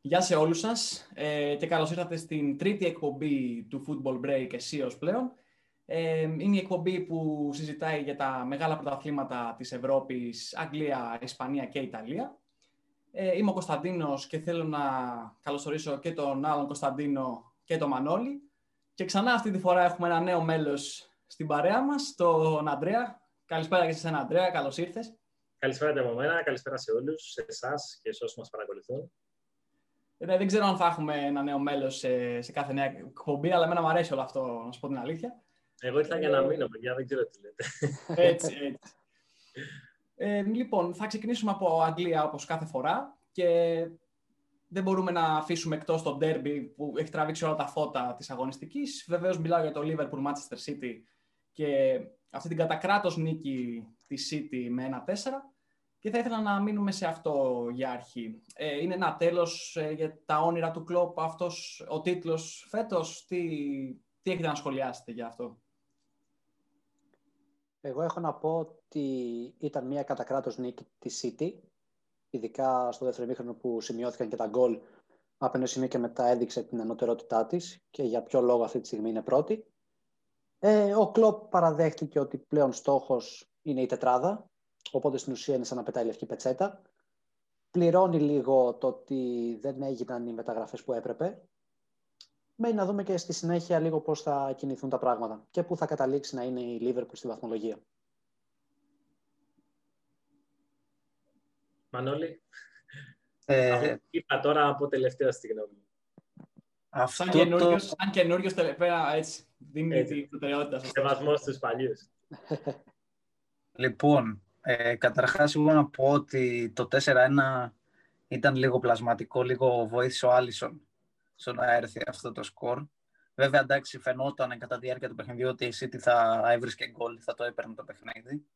Γεια σε όλους σας ε, και καλώς ήρθατε στην τρίτη εκπομπή του Football Break Εσίως πλέον. Ε, είναι η εκπομπή που συζητάει για τα μεγάλα πρωταθλήματα της Ευρώπης, Αγγλία, Ισπανία και Ιταλία. Ε, είμαι ο Κωνσταντίνος και θέλω να καλωσορίσω και τον άλλον Κωνσταντίνο και τον Μανώλη. Και ξανά αυτή τη φορά έχουμε ένα νέο μέλος στην παρέα μας, τον Αντρέα. Καλησπέρα και σε εσένα, Αντρέα. Καλώς ήρθες. Καλησπέρα από μένα, καλησπέρα σε όλους, σε εσάς και σε όσους μας παρακολουθούν. Ε, δεν ξέρω αν θα έχουμε ένα νέο μέλος σε, σε κάθε νέα εκπομπή, αλλά εμένα μου αρέσει όλο αυτό, να σου πω την αλήθεια. Εγώ ήρθα για να μείνω, παιδιά, δεν ξέρω τι λέτε. Έτσι, έτσι. Ε, λοιπόν, θα ξεκινήσουμε από Αγγλία όπως κάθε φορά και δεν μπορούμε να αφήσουμε εκτός το derby που έχει τραβήξει όλα τα φώτα της αγωνιστικής. Βεβαίως μιλάω για το Liverpool Manchester City και αυτή την κατακράτος νίκη της City με 1-4. Και θα ήθελα να μείνουμε σε αυτό για αρχή. Ε, είναι ένα τέλος ε, για τα όνειρα του κλόπ αυτός ο τίτλος φέτος. Τι, τι έχετε να σχολιάσετε για αυτό; Εγώ έχω να πω ότι ήταν μια κατακράτος νίκη της City, ειδικά στο δεύτερο ημίχρονο που σημειώθηκαν και τα γκολ από ένα σημείο και μετά έδειξε την ανωτερότητά της και για ποιο λόγο αυτή τη στιγμή είναι πρώτη. Ε, ο Κλόπ παραδέχτηκε ότι πλέον στόχος είναι η τετράδα Οπότε στην ουσία είναι σαν να πετάει λευκή πετσέτα. Πληρώνει λίγο το ότι δεν έγιναν οι μεταγραφές που έπρεπε. Μένει να δούμε και στη συνέχεια λίγο πώς θα κινηθούν τα πράγματα και πού θα καταλήξει να είναι η Liverpool στη βαθμολογία. Μανώλη, ε, είπα τώρα από τελευταία στη γνώμη Αυτό σαν καινούριος, το... καινούριος τελευταία, έτσι, δίνει έτσι. την προτεραιότητα. Σεβασμός στους παλιούς. λοιπόν, ε, καταρχάς, εγώ να πω ότι το 4-1 ήταν λίγο πλασματικό, λίγο βοήθησε ο Άλισον στο να έρθει αυτό το σκορ. Βέβαια, εντάξει, φαινόταν κατά τη διάρκεια του παιχνιδιού ότι η City θα έβρισκε γκολ, θα το έπαιρνε το παιχνίδι.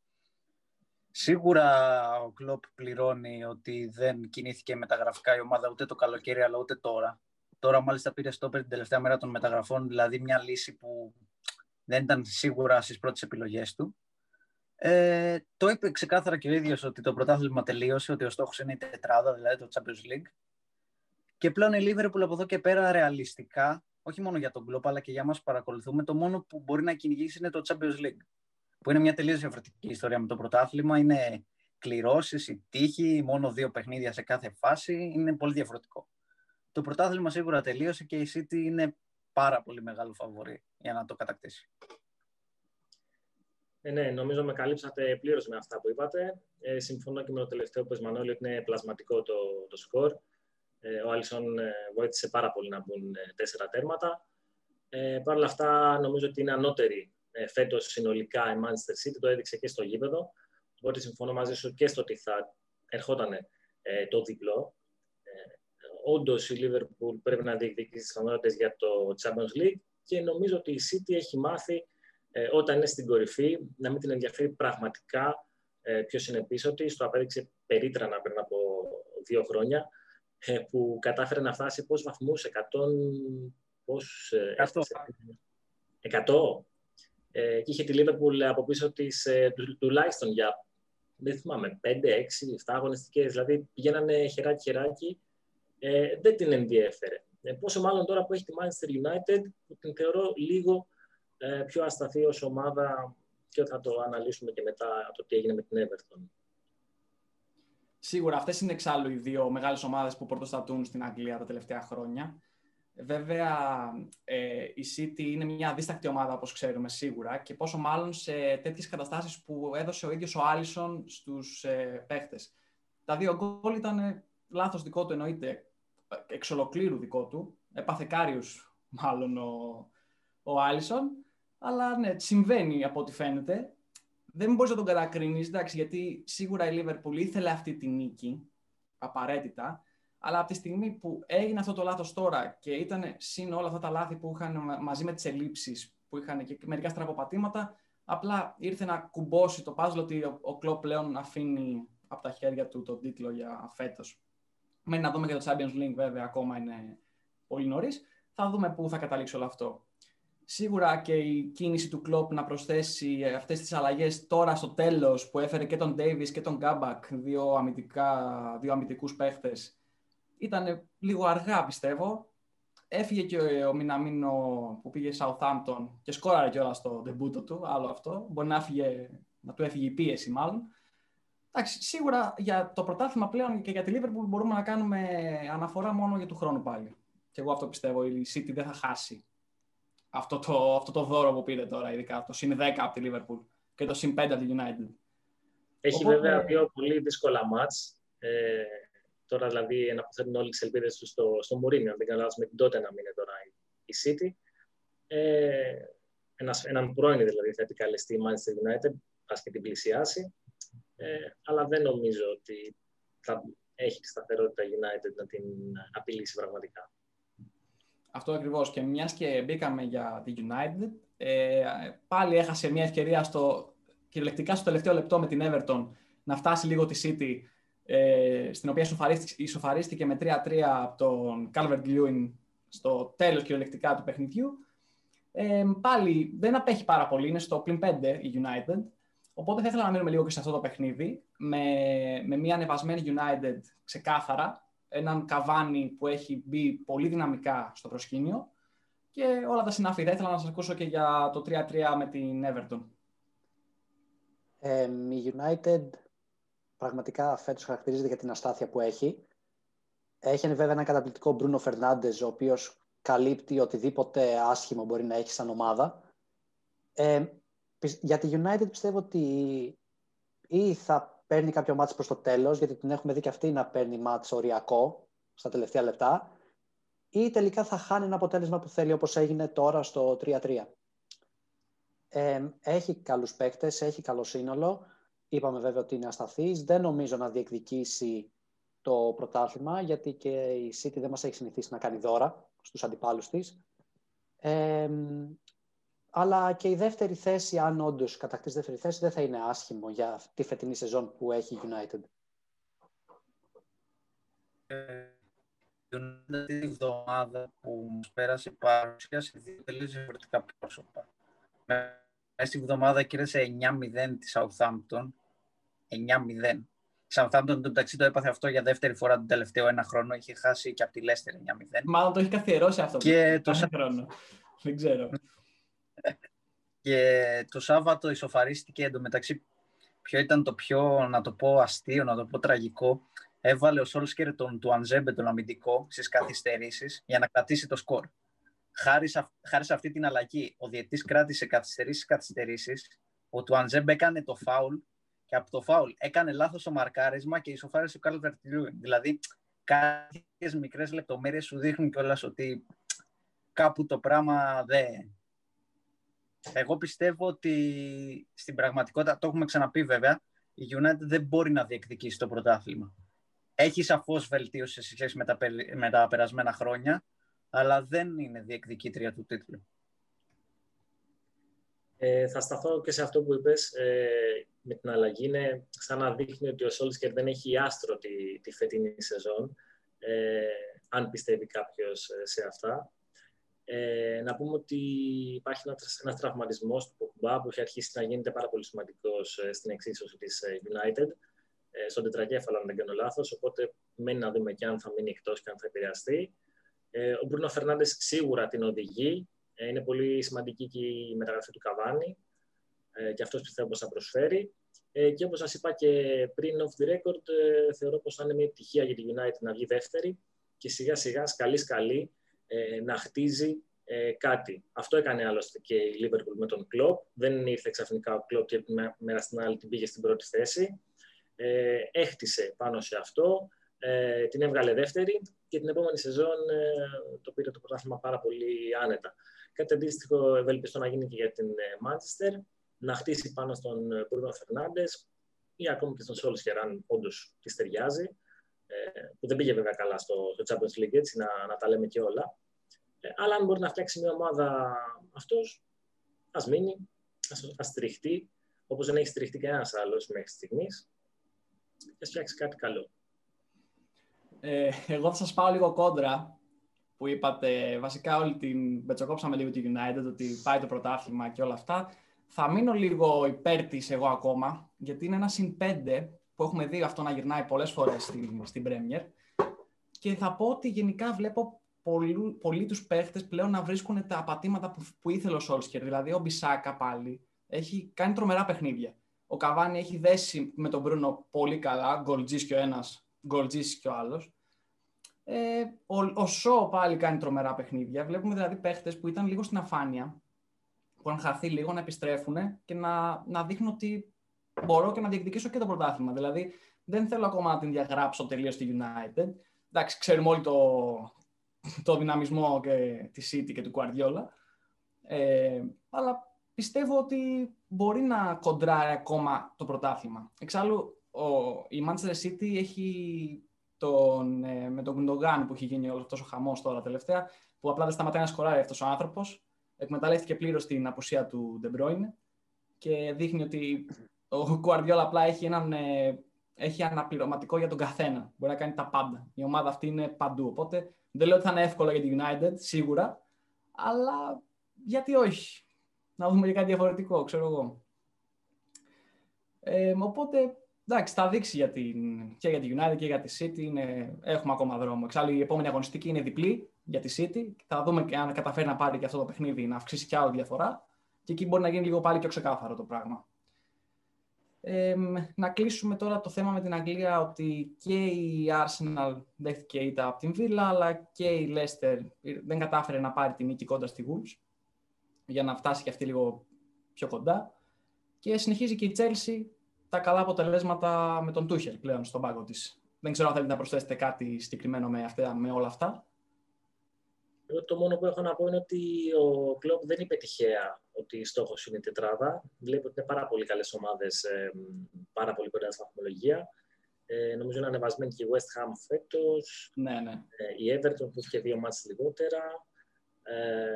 Σίγουρα ο Κλόπ πληρώνει ότι δεν κινήθηκε μεταγραφικά η ομάδα ούτε το καλοκαίρι αλλά ούτε τώρα. Τώρα μάλιστα πήρε στο την τελευταία μέρα των μεταγραφών, δηλαδή μια λύση που δεν ήταν σίγουρα στις πρώτες επιλογές του. Ε, το είπε ξεκάθαρα και ο ίδιος ότι το πρωτάθλημα τελείωσε, ότι ο στόχος είναι η τετράδα, δηλαδή το Champions League. Και πλέον η Liverpool από εδώ και πέρα ρεαλιστικά, όχι μόνο για τον κλοπ, αλλά και για εμά που παρακολουθούμε, το μόνο που μπορεί να κυνηγήσει είναι το Champions League. Που είναι μια τελείως διαφορετική ιστορία με το πρωτάθλημα. Είναι κληρώσεις, η τύχη, μόνο δύο παιχνίδια σε κάθε φάση. Είναι πολύ διαφορετικό. Το πρωτάθλημα σίγουρα τελείωσε και η City είναι πάρα πολύ μεγάλο φαβορή για να το κατακτήσει. Ε, ναι, νομίζω με καλύψατε πλήρως με αυτά που είπατε. Ε, συμφωνώ και με το τελευταίο που Μανώλη ότι είναι πλασματικό το, το σκορ. Ε, ο Άλισον ε, βοήθησε πάρα πολύ να μπουν ε, τέσσερα τέρματα. Ε, Παρ' όλα αυτά, νομίζω ότι είναι ανώτερη ε, φέτος συνολικά η Manchester City. Το έδειξε και στο γήπεδο. Οπότε συμφωνώ μαζί σου και στο ότι θα ερχόταν ε, το διπλό. Ε, Όντως η Liverpool πρέπει να διεκδικήσει τις για το Champions League και νομίζω ότι η City έχει μάθει ε, όταν είναι στην κορυφή, να μην την ενδιαφέρει πραγματικά ε, ποιος είναι πίσω της. Το απέδειξε περίτρανα πριν από δύο χρόνια, ε, που κατάφερε να φτάσει πόσους βαθμούς, 100, πώς, 100. 100. Ε, και είχε τη Λίβερπουλ από πίσω της ε, τουλάχιστον για, δεν θυμάμαι, 5, 6, 7 αγωνιστικές. Δηλαδή πηγαίνανε χεράκι-χεράκι, ε, δεν την ενδιέφερε. Ε, πόσο μάλλον τώρα που έχει τη Manchester United, που την θεωρώ λίγο ε, πιο ασταθή ως ομάδα και θα το αναλύσουμε και μετά το τι έγινε με την Everton. Σίγουρα, αυτές είναι εξάλλου οι δύο μεγάλες ομάδες που πρωτοστατούν στην Αγγλία τα τελευταία χρόνια. Βέβαια, ε, η City είναι μια αδίστακτη ομάδα, όπως ξέρουμε σίγουρα, και πόσο μάλλον σε τέτοιες καταστάσεις που έδωσε ο ίδιος ο Άλισον στους ε, παίχτες. Τα δύο γκολ ήταν λάθος δικό του, εννοείται, εξ ολοκλήρου δικό του. Έπαθε κάριους, μάλλον, ο, ο Άλισον. Αλλά ναι, συμβαίνει από ό,τι φαίνεται. Δεν μπορείς να τον κατακρίνεις, γιατί σίγουρα η Liverpool ήθελε αυτή τη νίκη, απαραίτητα. Αλλά από τη στιγμή που έγινε αυτό το λάθος τώρα και ήταν συν όλα αυτά τα λάθη που είχαν μαζί με τις ελλείψεις που είχαν και μερικά στραβοπατήματα, απλά ήρθε να κουμπώσει το πάζλο ότι ο, ο Κλόπ πλέον αφήνει από τα χέρια του τον τίτλο για φέτος. Μένει να δούμε και το Champions League, βέβαια, ακόμα είναι πολύ νωρίς. Θα δούμε πού θα καταλήξει όλο αυτό. Σίγουρα και η κίνηση του Κλόπ να προσθέσει αυτές τις αλλαγές τώρα στο τέλος που έφερε και τον Ντέιβις και τον Γκάμπακ, δύο, αμυντικά, δύο αμυντικούς παίχτες, ήταν λίγο αργά πιστεύω. Έφυγε και ο Μιναμίνο που πήγε Southampton και σκόραρε κιόλας στο ντεμπούτο του, άλλο αυτό. Μπορεί να, φύγε, να του έφυγε η πίεση μάλλον. Εντάξει, σίγουρα για το πρωτάθλημα πλέον και για τη Liverpool μπορούμε να κάνουμε αναφορά μόνο για του χρόνου πάλι. Και εγώ αυτό πιστεύω, η City δεν θα χάσει αυτό το, αυτό το δώρο που πήρε τώρα, ειδικά το συν 10 από τη Liverpool και το συν 5 από τη United. Έχει Οπότε... βέβαια δύο πολύ δύσκολα μάτς. Ε, τώρα δηλαδή αναποθέτουν όλες τις ελπίδες τους στο, στο Μουρίνιο, αν δεν κάνω με την τότε να μείνει τώρα η City. Ε, ένας, έναν πρώην δηλαδή θα επικαλεστεί η Manchester United, ας και την πλησιάσει. Ε, αλλά δεν νομίζω ότι θα έχει τη σταθερότητα United να την απειλήσει πραγματικά. Αυτό ακριβώς. Και μιας και μπήκαμε για τη United, ε, πάλι έχασε μια ευκαιρία στο, κυριολεκτικά στο τελευταίο λεπτό με την Everton να φτάσει λίγο τη City, ε, στην οποία ισοφαρίστηκε με 3-3 από τον Calvert Lewin στο τέλος κυριολεκτικά του παιχνιδιού. Ε, πάλι δεν απέχει πάρα πολύ, είναι στο πλην 5 η United. Οπότε θα ήθελα να μείνουμε λίγο και σε αυτό το παιχνίδι, με, με μια ανεβασμένη United ξεκάθαρα, έναν καβάνι που έχει μπει πολύ δυναμικά στο προσκήνιο και όλα τα συνάφη. Θα ήθελα να σας ακούσω και για το 3-3 με την Everton. Ε, η United πραγματικά φέτος χαρακτηρίζεται για την αστάθεια που έχει. Έχει βέβαια ένα καταπληκτικό Μπρούνο Φερνάντεζ, ο οποίος καλύπτει οτιδήποτε άσχημο μπορεί να έχει σαν ομάδα. Ε, για τη United πιστεύω ότι ή θα παίρνει κάποιο μάτς προς το τέλος, γιατί την έχουμε δει και αυτή να παίρνει μάτς οριακό στα τελευταία λεπτά, ή τελικά θα χάνει ένα αποτέλεσμα που θέλει όπως έγινε τώρα στο 3-3. Ε, έχει καλούς παίκτες, έχει καλό σύνολο. Είπαμε βέβαια ότι είναι ασταθής. Δεν νομίζω να διεκδικήσει το πρωτάθλημα, γιατί και η City δεν μας έχει συνηθίσει να κάνει δώρα στους αντιπάλους της. Ε, αλλά και η δεύτερη θέση, αν όντως κατακτήσει δεύτερη θέση, δεν θα είναι άσχημο για τη φετινή σεζόν που έχει η United. United τη εβδομάδα που μας πέρασε παρουσίασε δύο τελείως διαφορετικά πρόσωπα. Μέσα στη εβδομάδα κύρεσε 9-0 τη Southampton. 9-0. Η Southampton το μεταξύ το έπαθε αυτό για δεύτερη φορά τον τελευταίο ένα χρόνο. Είχε χάσει και από τη Leicester 9-0. Μάλλον το έχει καθιερώσει αυτό. Και το χρόνο. Δεν ξέρω. Και το Σάββατο ισοφαρίστηκε εντωμεταξύ ποιο ήταν το πιο, να το πω, αστείο, να το πω τραγικό. Έβαλε ο Σόλσκερ τον του Ανζέμπε τον αμυντικό στις καθυστερήσεις για να κρατήσει το σκορ. Χάρη σε, χάρη σε αυτή την αλλαγή, ο διετής κράτησε καθυστερήσεις καθυστερήσεις. Ο του Ανζέμπε έκανε το φάουλ και από το φάουλ έκανε λάθος το μαρκάρισμα και ισοφάρισε ο Κάλβερτ Δηλαδή, κάποιες μικρές λεπτομέρειες σου δείχνουν κιόλας ότι κάπου το πράγμα δεν, εγώ πιστεύω ότι στην πραγματικότητα, το έχουμε ξαναπεί βέβαια, η United δεν μπορεί να διεκδικήσει το πρωτάθλημα. Έχει σαφώς βελτίωση σε σχέση με τα, με τα περασμένα χρόνια, αλλά δεν είναι διεκδικήτρια του τίτλου. Ε, θα σταθώ και σε αυτό που είπες ε, με την αλλαγή. Είναι σαν να δείχνει ότι ο Σόλσκερ δεν έχει άστρο τη, τη φετινή σεζόν, ε, αν πιστεύει κάποιος ε, σε αυτά. Ε, να πούμε ότι υπάρχει ένα τραυματισμός του Ποκμπά που έχει αρχίσει να γίνεται πάρα πολύ σημαντικός ε, στην εξίσωση της ε, United. Ε, στον τετρακέφαλο, αν δεν κάνω λάθος. Οπότε μένει να δούμε και αν θα μείνει εκτός και αν θα επηρεαστεί. Ε, ο Μπρούνο Φερνάντες σίγουρα την οδηγεί. Ε, είναι πολύ σημαντική και η μεταγραφή του Καβάνη. Ε, και αυτός πιστεύω πως θα προσφέρει. Ε, και όπως σας είπα και πριν off the record, ε, θεωρώ πως θα είναι μια επιτυχία για τη United να βγει δεύτερη και σιγά σιγά, σκαλί σκαλί, ε, να χτίζει ε, κάτι. Αυτό έκανε άλλωστε και η Liverpool με τον Klopp. Δεν ήρθε ξαφνικά ο Klopp και μέρα στην άλλη την πήγε στην πρώτη θέση. Ε, έχτισε πάνω σε αυτό, ε, την έβγαλε δεύτερη και την επόμενη σεζόν ε, το πήρε το πρωτάθλημα πάρα πολύ άνετα. Κάτι αντίστοιχο ευελπιστώ να γίνει και για την ε, Manchester, να χτίσει πάνω στον Bruno Fernandes ή ακόμη και στον Solskjaer, αν όντως της ταιριάζει, που δεν πήγε βέβαια καλά στο, στο Champions League, έτσι, να, να τα λέμε και όλα. Ε, αλλά αν μπορεί να φτιάξει μια ομάδα αυτό, ας μείνει, ας στριχτεί, όπως δεν έχει στριχτεί κανένας άλλος μέχρι στιγμής, και ας φτιάξει κάτι καλό. Ε, εγώ θα σας πάω λίγο κόντρα που είπατε, βασικά όλη την πετσοκόψαμε λίγο τη United, ότι πάει το πρωτάθλημα και όλα αυτά. Θα μείνω λίγο υπέρ της εγώ ακόμα, γιατί είναι ένα συν πέντε που έχουμε δει αυτό να γυρνάει πολλές φορές στην, στην Premier Και θα πω ότι γενικά βλέπω πολλοί, πολλοί τους παίχτες πλέον να βρίσκουν τα πατήματα που, που ήθελε ο Σόλσκερ. Δηλαδή ο Μπισάκα πάλι έχει κάνει τρομερά παιχνίδια. Ο Καβάνη έχει δέσει με τον Μπρούνο πολύ καλά, γκολτζής και ο ένας, γκολτζής και ο άλλος. Ε, ο, ο Σο πάλι κάνει τρομερά παιχνίδια. Βλέπουμε δηλαδή παίχτες που ήταν λίγο στην αφάνεια, που αν χαθεί λίγο να επιστρέφουν και να, να δείχνουν ότι μπορώ και να διεκδικήσω και το πρωτάθλημα. Δηλαδή δεν θέλω ακόμα να την διαγράψω τελείως στη United. Εντάξει, ξέρουμε όλοι το, το δυναμισμό και τη City και του Guardiola. Ε, αλλά πιστεύω ότι μπορεί να κοντράρει ακόμα το πρωτάθλημα. Εξάλλου, ο, η Manchester City έχει τον, ε, με τον Gundogan που έχει γίνει όλος αυτός ο χαμός τώρα τελευταία, που απλά δεν σταματάει να σκοράρει αυτός ο άνθρωπος. Εκμεταλλεύτηκε πλήρως την απουσία του De Bruyne και δείχνει ότι ο Guardiola απλά έχει έναν ε, έχει αναπληρωματικό για τον καθένα. Μπορεί να κάνει τα πάντα. Η ομάδα αυτή είναι παντού. Οπότε δεν λέω ότι θα είναι εύκολο για την United, σίγουρα, αλλά γιατί όχι; Να δούμε και κάτι διαφορετικό, ξέρω εγώ. Ε, οπότε, εντάξει, θα δείξει για την, και για την United και για τη City. Είναι, έχουμε ακόμα δρόμο. Εξάλλου, η επόμενη αγωνιστική είναι διπλή για τη City. Θα δούμε και αν καταφέρει να πάρει και αυτό το παιχνίδι, να αυξήσει και άλλη διαφορά. Και εκεί μπορεί να γίνει λίγο πάλι πιο ξεκάθαρο το πράγμα. Ε, να κλείσουμε τώρα το θέμα με την Αγγλία ότι και η Arsenal δέχτηκε ήττα από την Villa αλλά και η Leicester δεν κατάφερε να πάρει την νίκη κοντά στη Wolves για να φτάσει και αυτή λίγο πιο κοντά και συνεχίζει και η Chelsea τα καλά αποτελέσματα με τον Tuchel πλέον στον πάγκο της. Δεν ξέρω αν θέλετε να προσθέσετε κάτι συγκεκριμένο με, αυτά, με όλα αυτά. Το μόνο που έχω να πω είναι ότι ο Κλόπ δεν είπε τυχαία ότι στόχος είναι η τετράδα. Βλέπω ότι είναι πάρα πολύ καλές ομάδες, ε, πάρα πολύ κοντά στην βαθμολογία. Ε, νομίζω είναι ανεβασμένη και η West Ham φέτος. Ναι, ναι. Ε, η Everton που είχε δύο μάτς λιγότερα. Ε,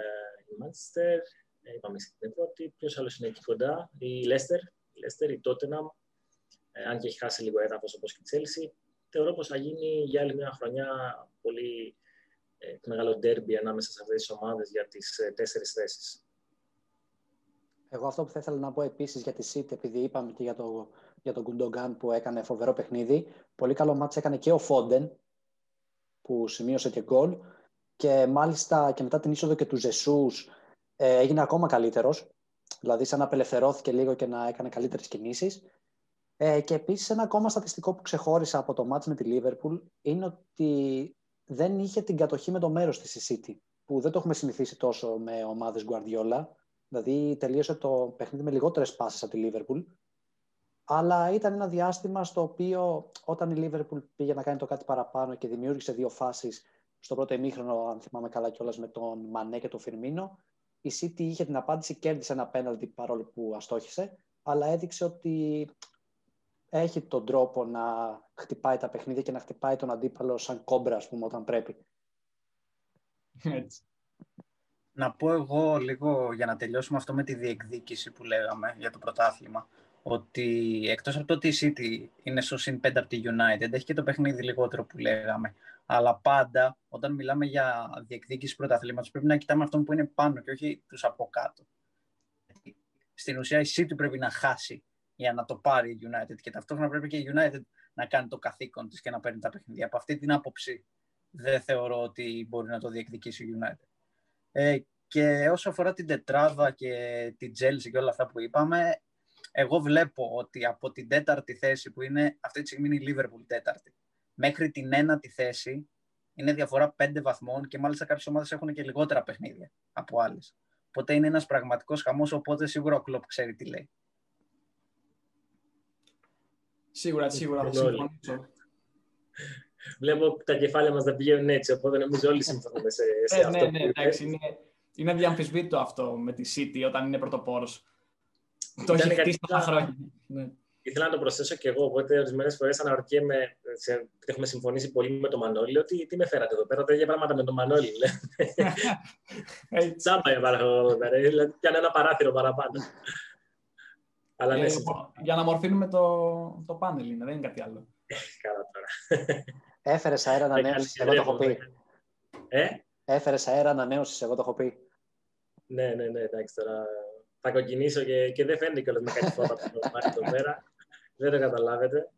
η Manchester. Ε, είπαμε στην πρώτη. Ποιος άλλος είναι εκεί κοντά; Η Leicester. Η, Leicester, η Tottenham. Ε, αν και έχει χάσει λίγο έδαφος όπως και η Chelsea. Θεωρώ πως θα γίνει για άλλη μια χρονιά πολύ ε, μεγάλο ντέρμπι ανάμεσα σε αυτές τις ομάδες για τις ε, τέσσερις θέσεις. Εγώ αυτό που θα ήθελα να πω επίσης για τη City, επειδή είπαμε και για, το, για τον Gundogan που έκανε φοβερό παιχνίδι, πολύ καλό μάτς έκανε και ο Φόντεν, που σημείωσε και γκολ, και μάλιστα και μετά την είσοδο και του Ζεσούς ε, έγινε ακόμα καλύτερος, δηλαδή σαν να απελευθερώθηκε λίγο και να έκανε καλύτερες κινήσεις. Ε, και επίσης ένα ακόμα στατιστικό που ξεχώρισα από το μάτς με τη Liverpool είναι ότι δεν είχε την κατοχή με το μέρος της η City, που δεν το έχουμε συνηθίσει τόσο με ομάδες Guardiola. Δηλαδή τελείωσε το παιχνίδι με λιγότερες πάσες από τη Λίβερπουλ. Αλλά ήταν ένα διάστημα στο οποίο όταν η Λίβερπουλ πήγε να κάνει το κάτι παραπάνω και δημιούργησε δύο φάσεις στο πρώτο ημίχρονο, αν θυμάμαι καλά κιόλας με τον Μανέ και τον Φιρμίνο, η City είχε την απάντηση, κέρδισε ένα πέναλτι παρόλο που αστόχησε, αλλά έδειξε ότι έχει τον τρόπο να χτυπάει τα παιχνίδια και να χτυπάει τον αντίπαλο σαν κόμπρα, ας πούμε, όταν πρέπει. Έτσι να πω εγώ λίγο για να τελειώσουμε αυτό με τη διεκδίκηση που λέγαμε για το πρωτάθλημα. Ότι εκτός από το ότι η City είναι στο συν 5 από τη United, έχει και το παιχνίδι λιγότερο που λέγαμε. Αλλά πάντα όταν μιλάμε για διεκδίκηση πρωταθλήματος, πρέπει να κοιτάμε αυτόν που είναι πάνω και όχι τους από κάτω. Στην ουσία η City πρέπει να χάσει για να το πάρει η United και ταυτόχρονα πρέπει και η United να κάνει το καθήκον της και να παίρνει τα παιχνίδια. Από αυτή την άποψη δεν θεωρώ ότι μπορεί να το διεκδικήσει η United. Ε, και όσο αφορά την τετράδα και την Chelsea και όλα αυτά που είπαμε, εγώ βλέπω ότι από την τέταρτη θέση που είναι, αυτή τη στιγμή είναι η Liverpool τέταρτη, μέχρι την ένατη θέση είναι διαφορά πέντε βαθμών και μάλιστα κάποιες ομάδες έχουν και λιγότερα παιχνίδια από άλλες. Οπότε είναι ένας πραγματικός χαμός, οπότε σίγουρα ο Κλοπ ξέρει τι λέει. Σίγουρα, σίγουρα θα συμφωνήσω. Βλέπω τα κεφάλαια μας να πηγαίνουν έτσι, οπότε νομίζω όλοι συμφωνούμε σε, σε ε, αυτό. Ναι, ναι, εντάξει, είναι, είναι αδιαμφισβήτητο αυτό με τη City όταν είναι πρωτοπόρος. Το έχει χτίσει τόσα χρόνια. Ναι. Ήθελα να το προσθέσω και εγώ, οπότε ορισμένες φορές αναρωτιέμαι, γιατί έχουμε συμφωνήσει πολύ με τον Μανώλη, ότι τι με φέρατε εδώ πέρα, τα ίδια πράγματα με τον Μανώλη. Τσάμπα υπάρχω εδώ πέρα, δηλαδή πιάνε ένα παράθυρο παραπάνω. Αλλά ναι, ε, για να μορφύνουμε το, το πάνελ είναι, δεν είναι κάτι άλλο. Καλά τώρα. Έφερες αέρα ανανέωση, εγώ το έχω πει. Ε; Έφερες αέρα ανανέωσης, εγώ το έχω πει. Ναι, ναι, ναι, εντάξει τώρα. Θα κοκκινήσω και, και δεν φαίνεται κιόλας με κάτι φώτα που το εδώ πέρα. Δεν το καταλάβετε.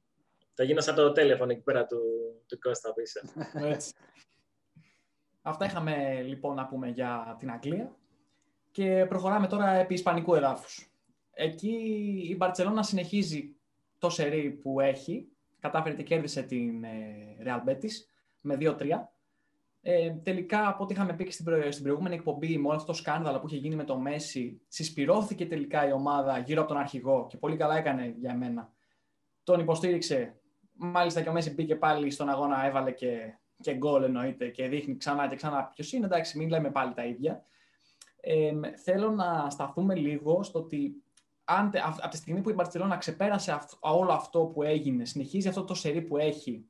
Θα γίνω σαν το τηλέφωνο εκεί πέρα του, του Κώστα πίσω. Έτσι. Αυτά είχαμε λοιπόν να πούμε για την Αγγλία και προχωράμε τώρα επί Ισπανικού εδάφους. Εκεί η Μπαρτσελώνα συνεχίζει το σερί που έχει. Κατάφερε και κέρδισε την ε, Real Betis με 2-3. Ε, τελικά, από ό,τι είχαμε πει και στην, στην προηγούμενη εκπομπή, με όλο αυτό το σκάνδαλο που είχε γίνει με το Μέση, συσπηρώθηκε τελικά η ομάδα γύρω από τον αρχηγό και πολύ καλά έκανε για μένα. Τον υποστήριξε. Μάλιστα και ο Μέση μπήκε πάλι στον αγώνα, έβαλε και, και γκολ εννοείται και δείχνει ξανά και ξανά ποιος είναι. Εντάξει, μην λέμε πάλι τα ίδια. Ε, θέλω να σταθούμε λίγο στο ότι αν, από τη στιγμή που η Μπαρτσελώνα ξεπέρασε όλο αυτό που έγινε, συνεχίζει αυτό το σερί που έχει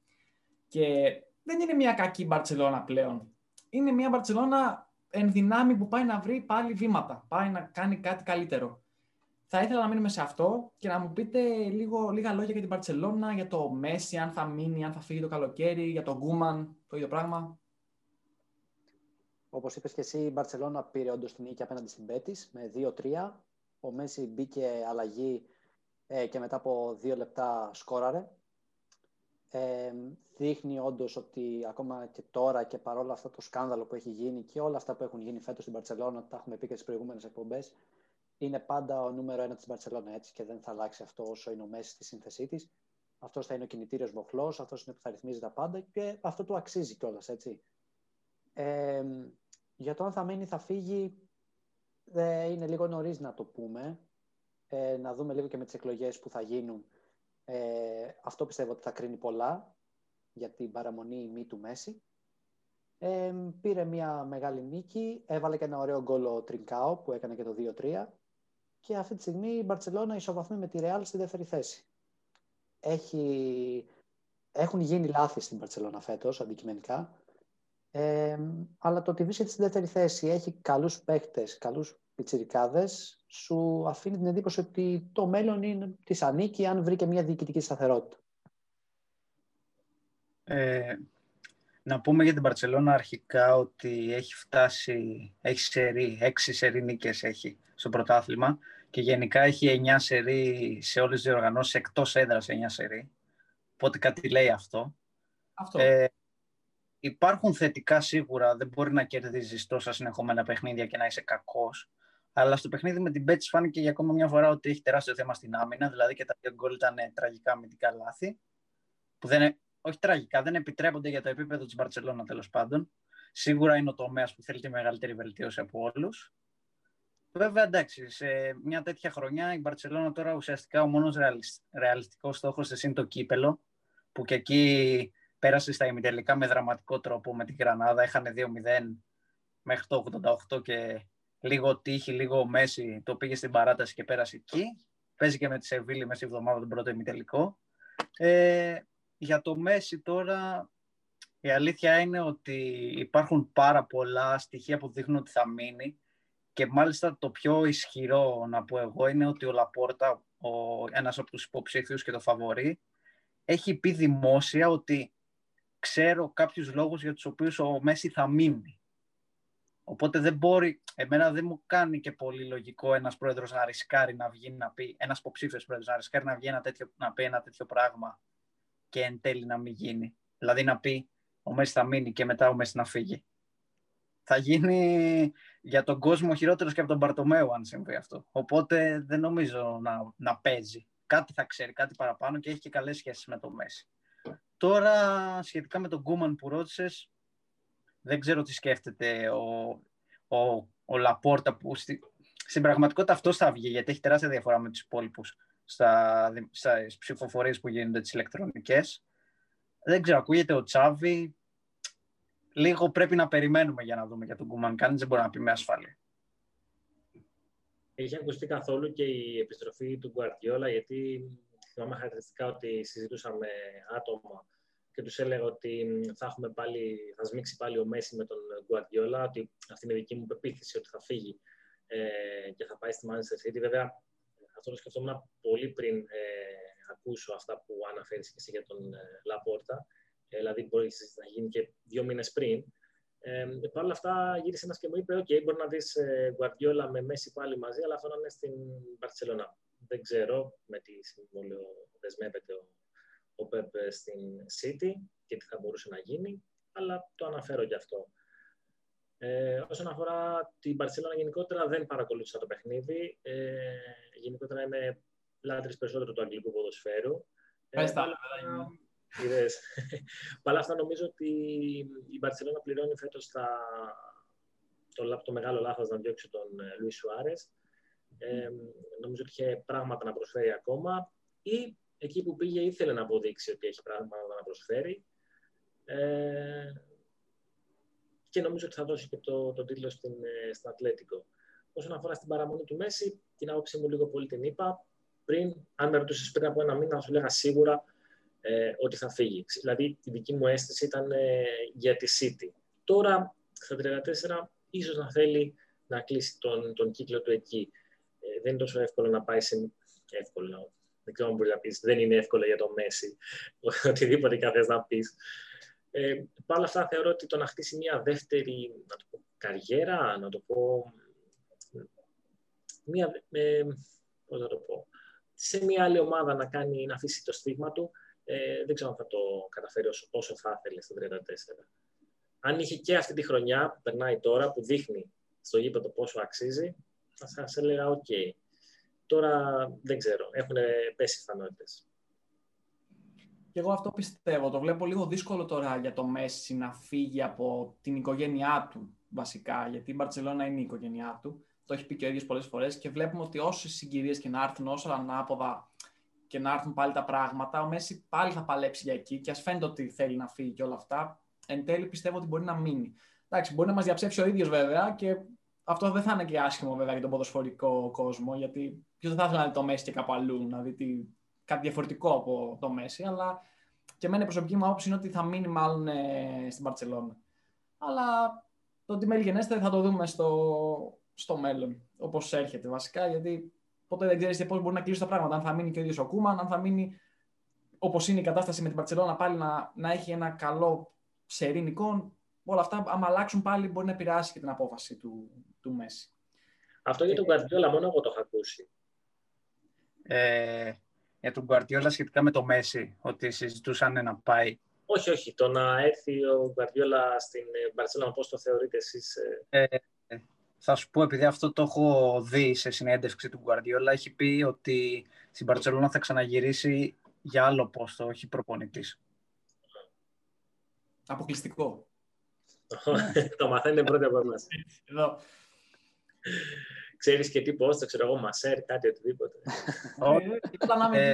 και δεν είναι μια κακή Μπαρτσελώνα πλέον. Είναι μια Μπαρτσελώνα εν δυνάμει που πάει να βρει πάλι βήματα, πάει να κάνει κάτι καλύτερο. Θα ήθελα να μείνουμε σε αυτό και να μου πείτε λίγο, λίγα λόγια για την Μπαρτσελώνα, για το Μέση, αν θα μείνει, αν θα φύγει το καλοκαίρι, για τον Γκούμαν, το ίδιο πράγμα. Όπως είπες και εσύ, η Μπαρτσελώνα πήρε όντως την νίκη απέναντι στην Πέτης με 2-3. Ο Μέση μπήκε αλλαγή ε, και μετά από δύο λεπτά σκόραρε. Ε, δείχνει όντως ότι ακόμα και τώρα και παρόλα αυτό το σκάνδαλο που έχει γίνει και όλα αυτά που έχουν γίνει φέτος στην Μπαρτσελώνα, τα έχουμε πει και στις προηγούμενες εκπομπές, είναι πάντα ο νούμερο ένα της Μπαρτσελώνα έτσι και δεν θα αλλάξει αυτό όσο είναι ο Μέση στη σύνθεσή της. Αυτός θα είναι ο κινητήριος μοχλός, αυτός είναι που θα ρυθμίζει τα πάντα και αυτό του αξίζει κιόλας, έτσι. Ε, για το αν θα μείνει, θα φύγει, ε, είναι λίγο νωρίς να το πούμε. Ε, να δούμε λίγο και με τις εκλογές που θα γίνουν. Ε, αυτό πιστεύω ότι θα κρίνει πολλά για την παραμονή ή μη του Μέση. Ε, πήρε μια μεγάλη νίκη, έβαλε και ένα ωραίο γκολ ο Τρινκάο που έκανε και το 2-3 και αυτή τη στιγμή η Μπαρτσελώνα ισοβαθμεί με τη Ρεάλ στη δεύτερη θέση. Έχει... Έχουν γίνει λάθη στην Μπαρτσελώνα φέτος, αντικειμενικά. Ε, αλλά το ότι βρίσκεται στη δεύτερη θέση έχει καλούς παίχτες, καλούς πιτσιρικάδες, σου αφήνει την εντύπωση ότι το μέλλον είναι, της ανήκει αν βρει και μια διοικητική σταθερότητα. Ε, να πούμε για την Παρσελόνα αρχικά ότι έχει φτάσει, έχει σερί, έξι σερί νίκες έχει στο πρωτάθλημα και γενικά έχει εννιά σερί σε όλες τις διοργανώσεις εκτός έδρας εννιά σερί. Οπότε κάτι λέει αυτό. αυτό. Ε, υπάρχουν θετικά σίγουρα, δεν μπορεί να κερδίζεις τόσα συνεχόμενα παιχνίδια και να είσαι κακός. Αλλά στο παιχνίδι με την Πέτση φάνηκε για ακόμα μια φορά ότι έχει τεράστιο θέμα στην άμυνα. Δηλαδή και τα δύο γκολ ήταν τραγικά αμυντικά λάθη. Που δεν, όχι τραγικά, δεν επιτρέπονται για το επίπεδο της Μπαρσελόνα τέλος πάντων. Σίγουρα είναι ο τομέας που θέλει τη μεγαλύτερη βελτίωση από όλους. Βέβαια, εντάξει, σε μια τέτοια χρονιά η Μπαρσελόνα τώρα ουσιαστικά ο μόνος ρεαλιστικός στόχος της είναι το κύπελο. Που και εκεί πέρασε στα ημιτελικά με δραματικό τρόπο με την Γρανάδα. Είχαν 2-0 μέχρι το 88 και λίγο τύχη, λίγο μέση, το πήγε στην παράταση και πέρασε εκεί. Παίζει και με τη Σεβίλη μέσα στη εβδομάδα τον πρώτο ημιτελικό. Ε, για το Μέση τώρα η αλήθεια είναι ότι υπάρχουν πάρα πολλά στοιχεία που δείχνουν ότι θα μείνει και μάλιστα το πιο ισχυρό να πω εγώ είναι ότι ο Λαπόρτα, ο, ένας από τους υποψήφιους και το φαβορεί, έχει πει δημόσια ότι ξέρω κάποιους λόγους για τους οποίους ο Μέση θα μείνει. Οπότε δεν μπορεί, εμένα δεν μου κάνει και πολύ λογικό ένας πρόεδρος να ρισκάρει να βγει να πει, ένας υποψήφιος πρόεδρος να ρισκάρει να βγει ένα τέτοιο, να πει ένα τέτοιο πράγμα και εν τέλει να μην γίνει. Δηλαδή να πει ο Μέση θα μείνει και μετά ο Μέση να φύγει. Θα γίνει για τον κόσμο χειρότερος και από τον Παρτομέου αν συμβεί αυτό. Οπότε δεν νομίζω να, να παίζει. Κάτι θα ξέρει, κάτι παραπάνω και έχει και καλές σχέσεις με τον Μέση. Τώρα σχετικά με τον Γκούμαν που ρώτησες, δεν ξέρω τι σκέφτεται ο, ο, ο Λαπόρτα που στη, στην πραγματικότητα αυτό θα βγει γιατί έχει τεράστια διαφορά με τους υπόλοιπους στα, στα ψηφοφορίες που γίνονται τις ηλεκτρονικές. Δεν ξέρω, ακούγεται ο Τσάβη. Λίγο πρέπει να περιμένουμε για να δούμε για τον Κουμάν. Κανείς δεν μπορεί να πει με ασφάλεια. Είχε ακουστεί καθόλου και η επιστροφή του Γκουαρτιόλα, γιατί θυμάμαι χαρακτηριστικά ότι συζητούσαμε άτομα και τους έλεγα ότι θα, έχουμε πάλι, θα σμίξει πάλι ο Μέση με τον Γκουαρτιόλα, ότι αυτή είναι η δική μου πεποίθηση ότι θα φύγει ε, και θα πάει στη Manchester City. Βέβαια, αυτό το σκεφτόμουν πολύ πριν ε, ακούσω αυτά που αναφέρει και εσύ για τον ε, Λαπόρτα. Ε, δηλαδή, μπορεί να γίνει και δύο μήνες πριν. Ε, Παρ' όλα αυτά, γύρισε ένας και μου είπε: OK, μπορεί να δεις ε, Guardiola με Μέση πάλι μαζί, αλλά αυτό να είναι στην Παρσελόνα. Δεν ξέρω με τι συμβόλαιο δεσμεύεται ο, ο Πεπ στην City και τι θα μπορούσε να γίνει, αλλά το αναφέρω γι' αυτό. Ε, όσον αφορά την Παρσελόνα γενικότερα δεν παρακολούθησα το παιχνίδι. Ε, γενικότερα είμαι λάτρης περισσότερο του αγγλικού ποδοσφαίρου. Πες τα, ε, Παρ' αυτά νομίζω ότι η Μπαρσελόνα πληρώνει φέτος τα... το, το μεγάλο λάθος να διώξει τον Λουί Σουάρες. Ε, νομίζω ότι είχε πράγματα να προσφέρει ακόμα ή εκεί που πήγε ήθελε να αποδείξει ότι έχει πράγματα να προσφέρει. Ε, και νομίζω ότι θα δώσει και το, το τίτλο στην, ε, στην Ατλέτικο. Όσον αφορά στην παραμονή του Μέση, την άποψή μου λίγο πολύ την είπα. Πριν, αν με ρωτούσες πριν από ένα μήνα, θα σου λέγα σίγουρα ε, ότι θα φύγει. Δηλαδή, η δική μου αίσθηση ήταν ε, για τη City. Τώρα, στα 34, ίσως να θέλει να κλείσει τον, τον κύκλο του εκεί. Ε, δεν είναι τόσο εύκολο να πάει σε... Εύκολο, δεν ξέρω αν μπορεί να πεις. Δεν είναι εύκολο για τον Μέση. Οτιδήποτε κάθε να πεις. Ε, Παρ' όλα αυτά θεωρώ ότι το να χτίσει μια δεύτερη να το πω, καριέρα, να το πω, μια, ε, πώς να το πω, σε μια άλλη ομάδα να, κάνει, να αφήσει το στίγμα του, ε, δεν ξέρω αν θα το καταφέρει όσο, όσο θα ήθελε στο 34. Αν είχε και αυτή τη χρονιά που περνάει τώρα, που δείχνει στο γήπεδο πόσο αξίζει, θα σας έλεγα οκ. Τώρα δεν ξέρω, έχουν πέσει πιθανότητες. Και εγώ αυτό πιστεύω. Το βλέπω λίγο δύσκολο τώρα για το Μέσι να φύγει από την οικογένειά του βασικά, γιατί η Μπαρσελόνα είναι η οικογένειά του. Το έχει πει και ο ίδιος πολλές φορές και βλέπουμε ότι όσες συγκυρίες και να έρθουν, όσο ανάποδα και να έρθουν πάλι τα πράγματα, ο Μέση πάλι θα παλέψει για εκεί και ας φαίνεται ότι θέλει να φύγει και όλα αυτά. Εν τέλει πιστεύω ότι μπορεί να μείνει. Εντάξει, μπορεί να μας διαψεύσει ο ίδιος βέβαια και αυτό δεν θα είναι και άσχημο βέβαια για τον ποδοσφορικό κόσμο, γιατί ποιος δεν θα ήθελε να δει το Μέση και κάπου αλλού, να δει τι, κάτι διαφορετικό από το Μέση, αλλά και εμένα η προσωπική μου άποψη είναι ότι θα μείνει μάλλον ε, στην Παρσελόνα. Αλλά το τι μέλη θα το δούμε στο, στο μέλλον, όπως έρχεται βασικά, γιατί ποτέ δεν ξέρεις πώς μπορεί να κλείσει τα πράγματα. Αν θα μείνει και ο ίδιος ο Κούμαν, αν θα μείνει όπως είναι η κατάσταση με την Παρσελόνα πάλι να, να έχει ένα καλό σερήνικο. Όλα αυτά, άμα αλλάξουν πάλι, μπορεί να επηρεάσει και την απόφαση του, του Μέση. Αυτό για τον Καρδιόλα μόνο εγώ το έχω ακούσει. Ε, για τον Γκουαρτιόλα σχετικά με το Μέση, ότι συζητούσαν να πάει. Όχι, όχι. Το να έρθει ο Γκουαρτιόλα στην Μπαρσέλονα, πώς το θεωρείτε εσείς. Ε... Ε, θα σου πω, επειδή αυτό το έχω δει σε συνέντευξη του Γκουαρτιόλα, έχει πει ότι στην Μπαρσελόνα θα ξαναγυρίσει για άλλο πόστο, όχι προπονητής. Αποκλειστικό. Το μαθαίνετε πρώτα από εμάς. Εδώ. Ξέρεις και τι το ξέρω εγώ, μασέρ, κάτι οτιδήποτε. Ε,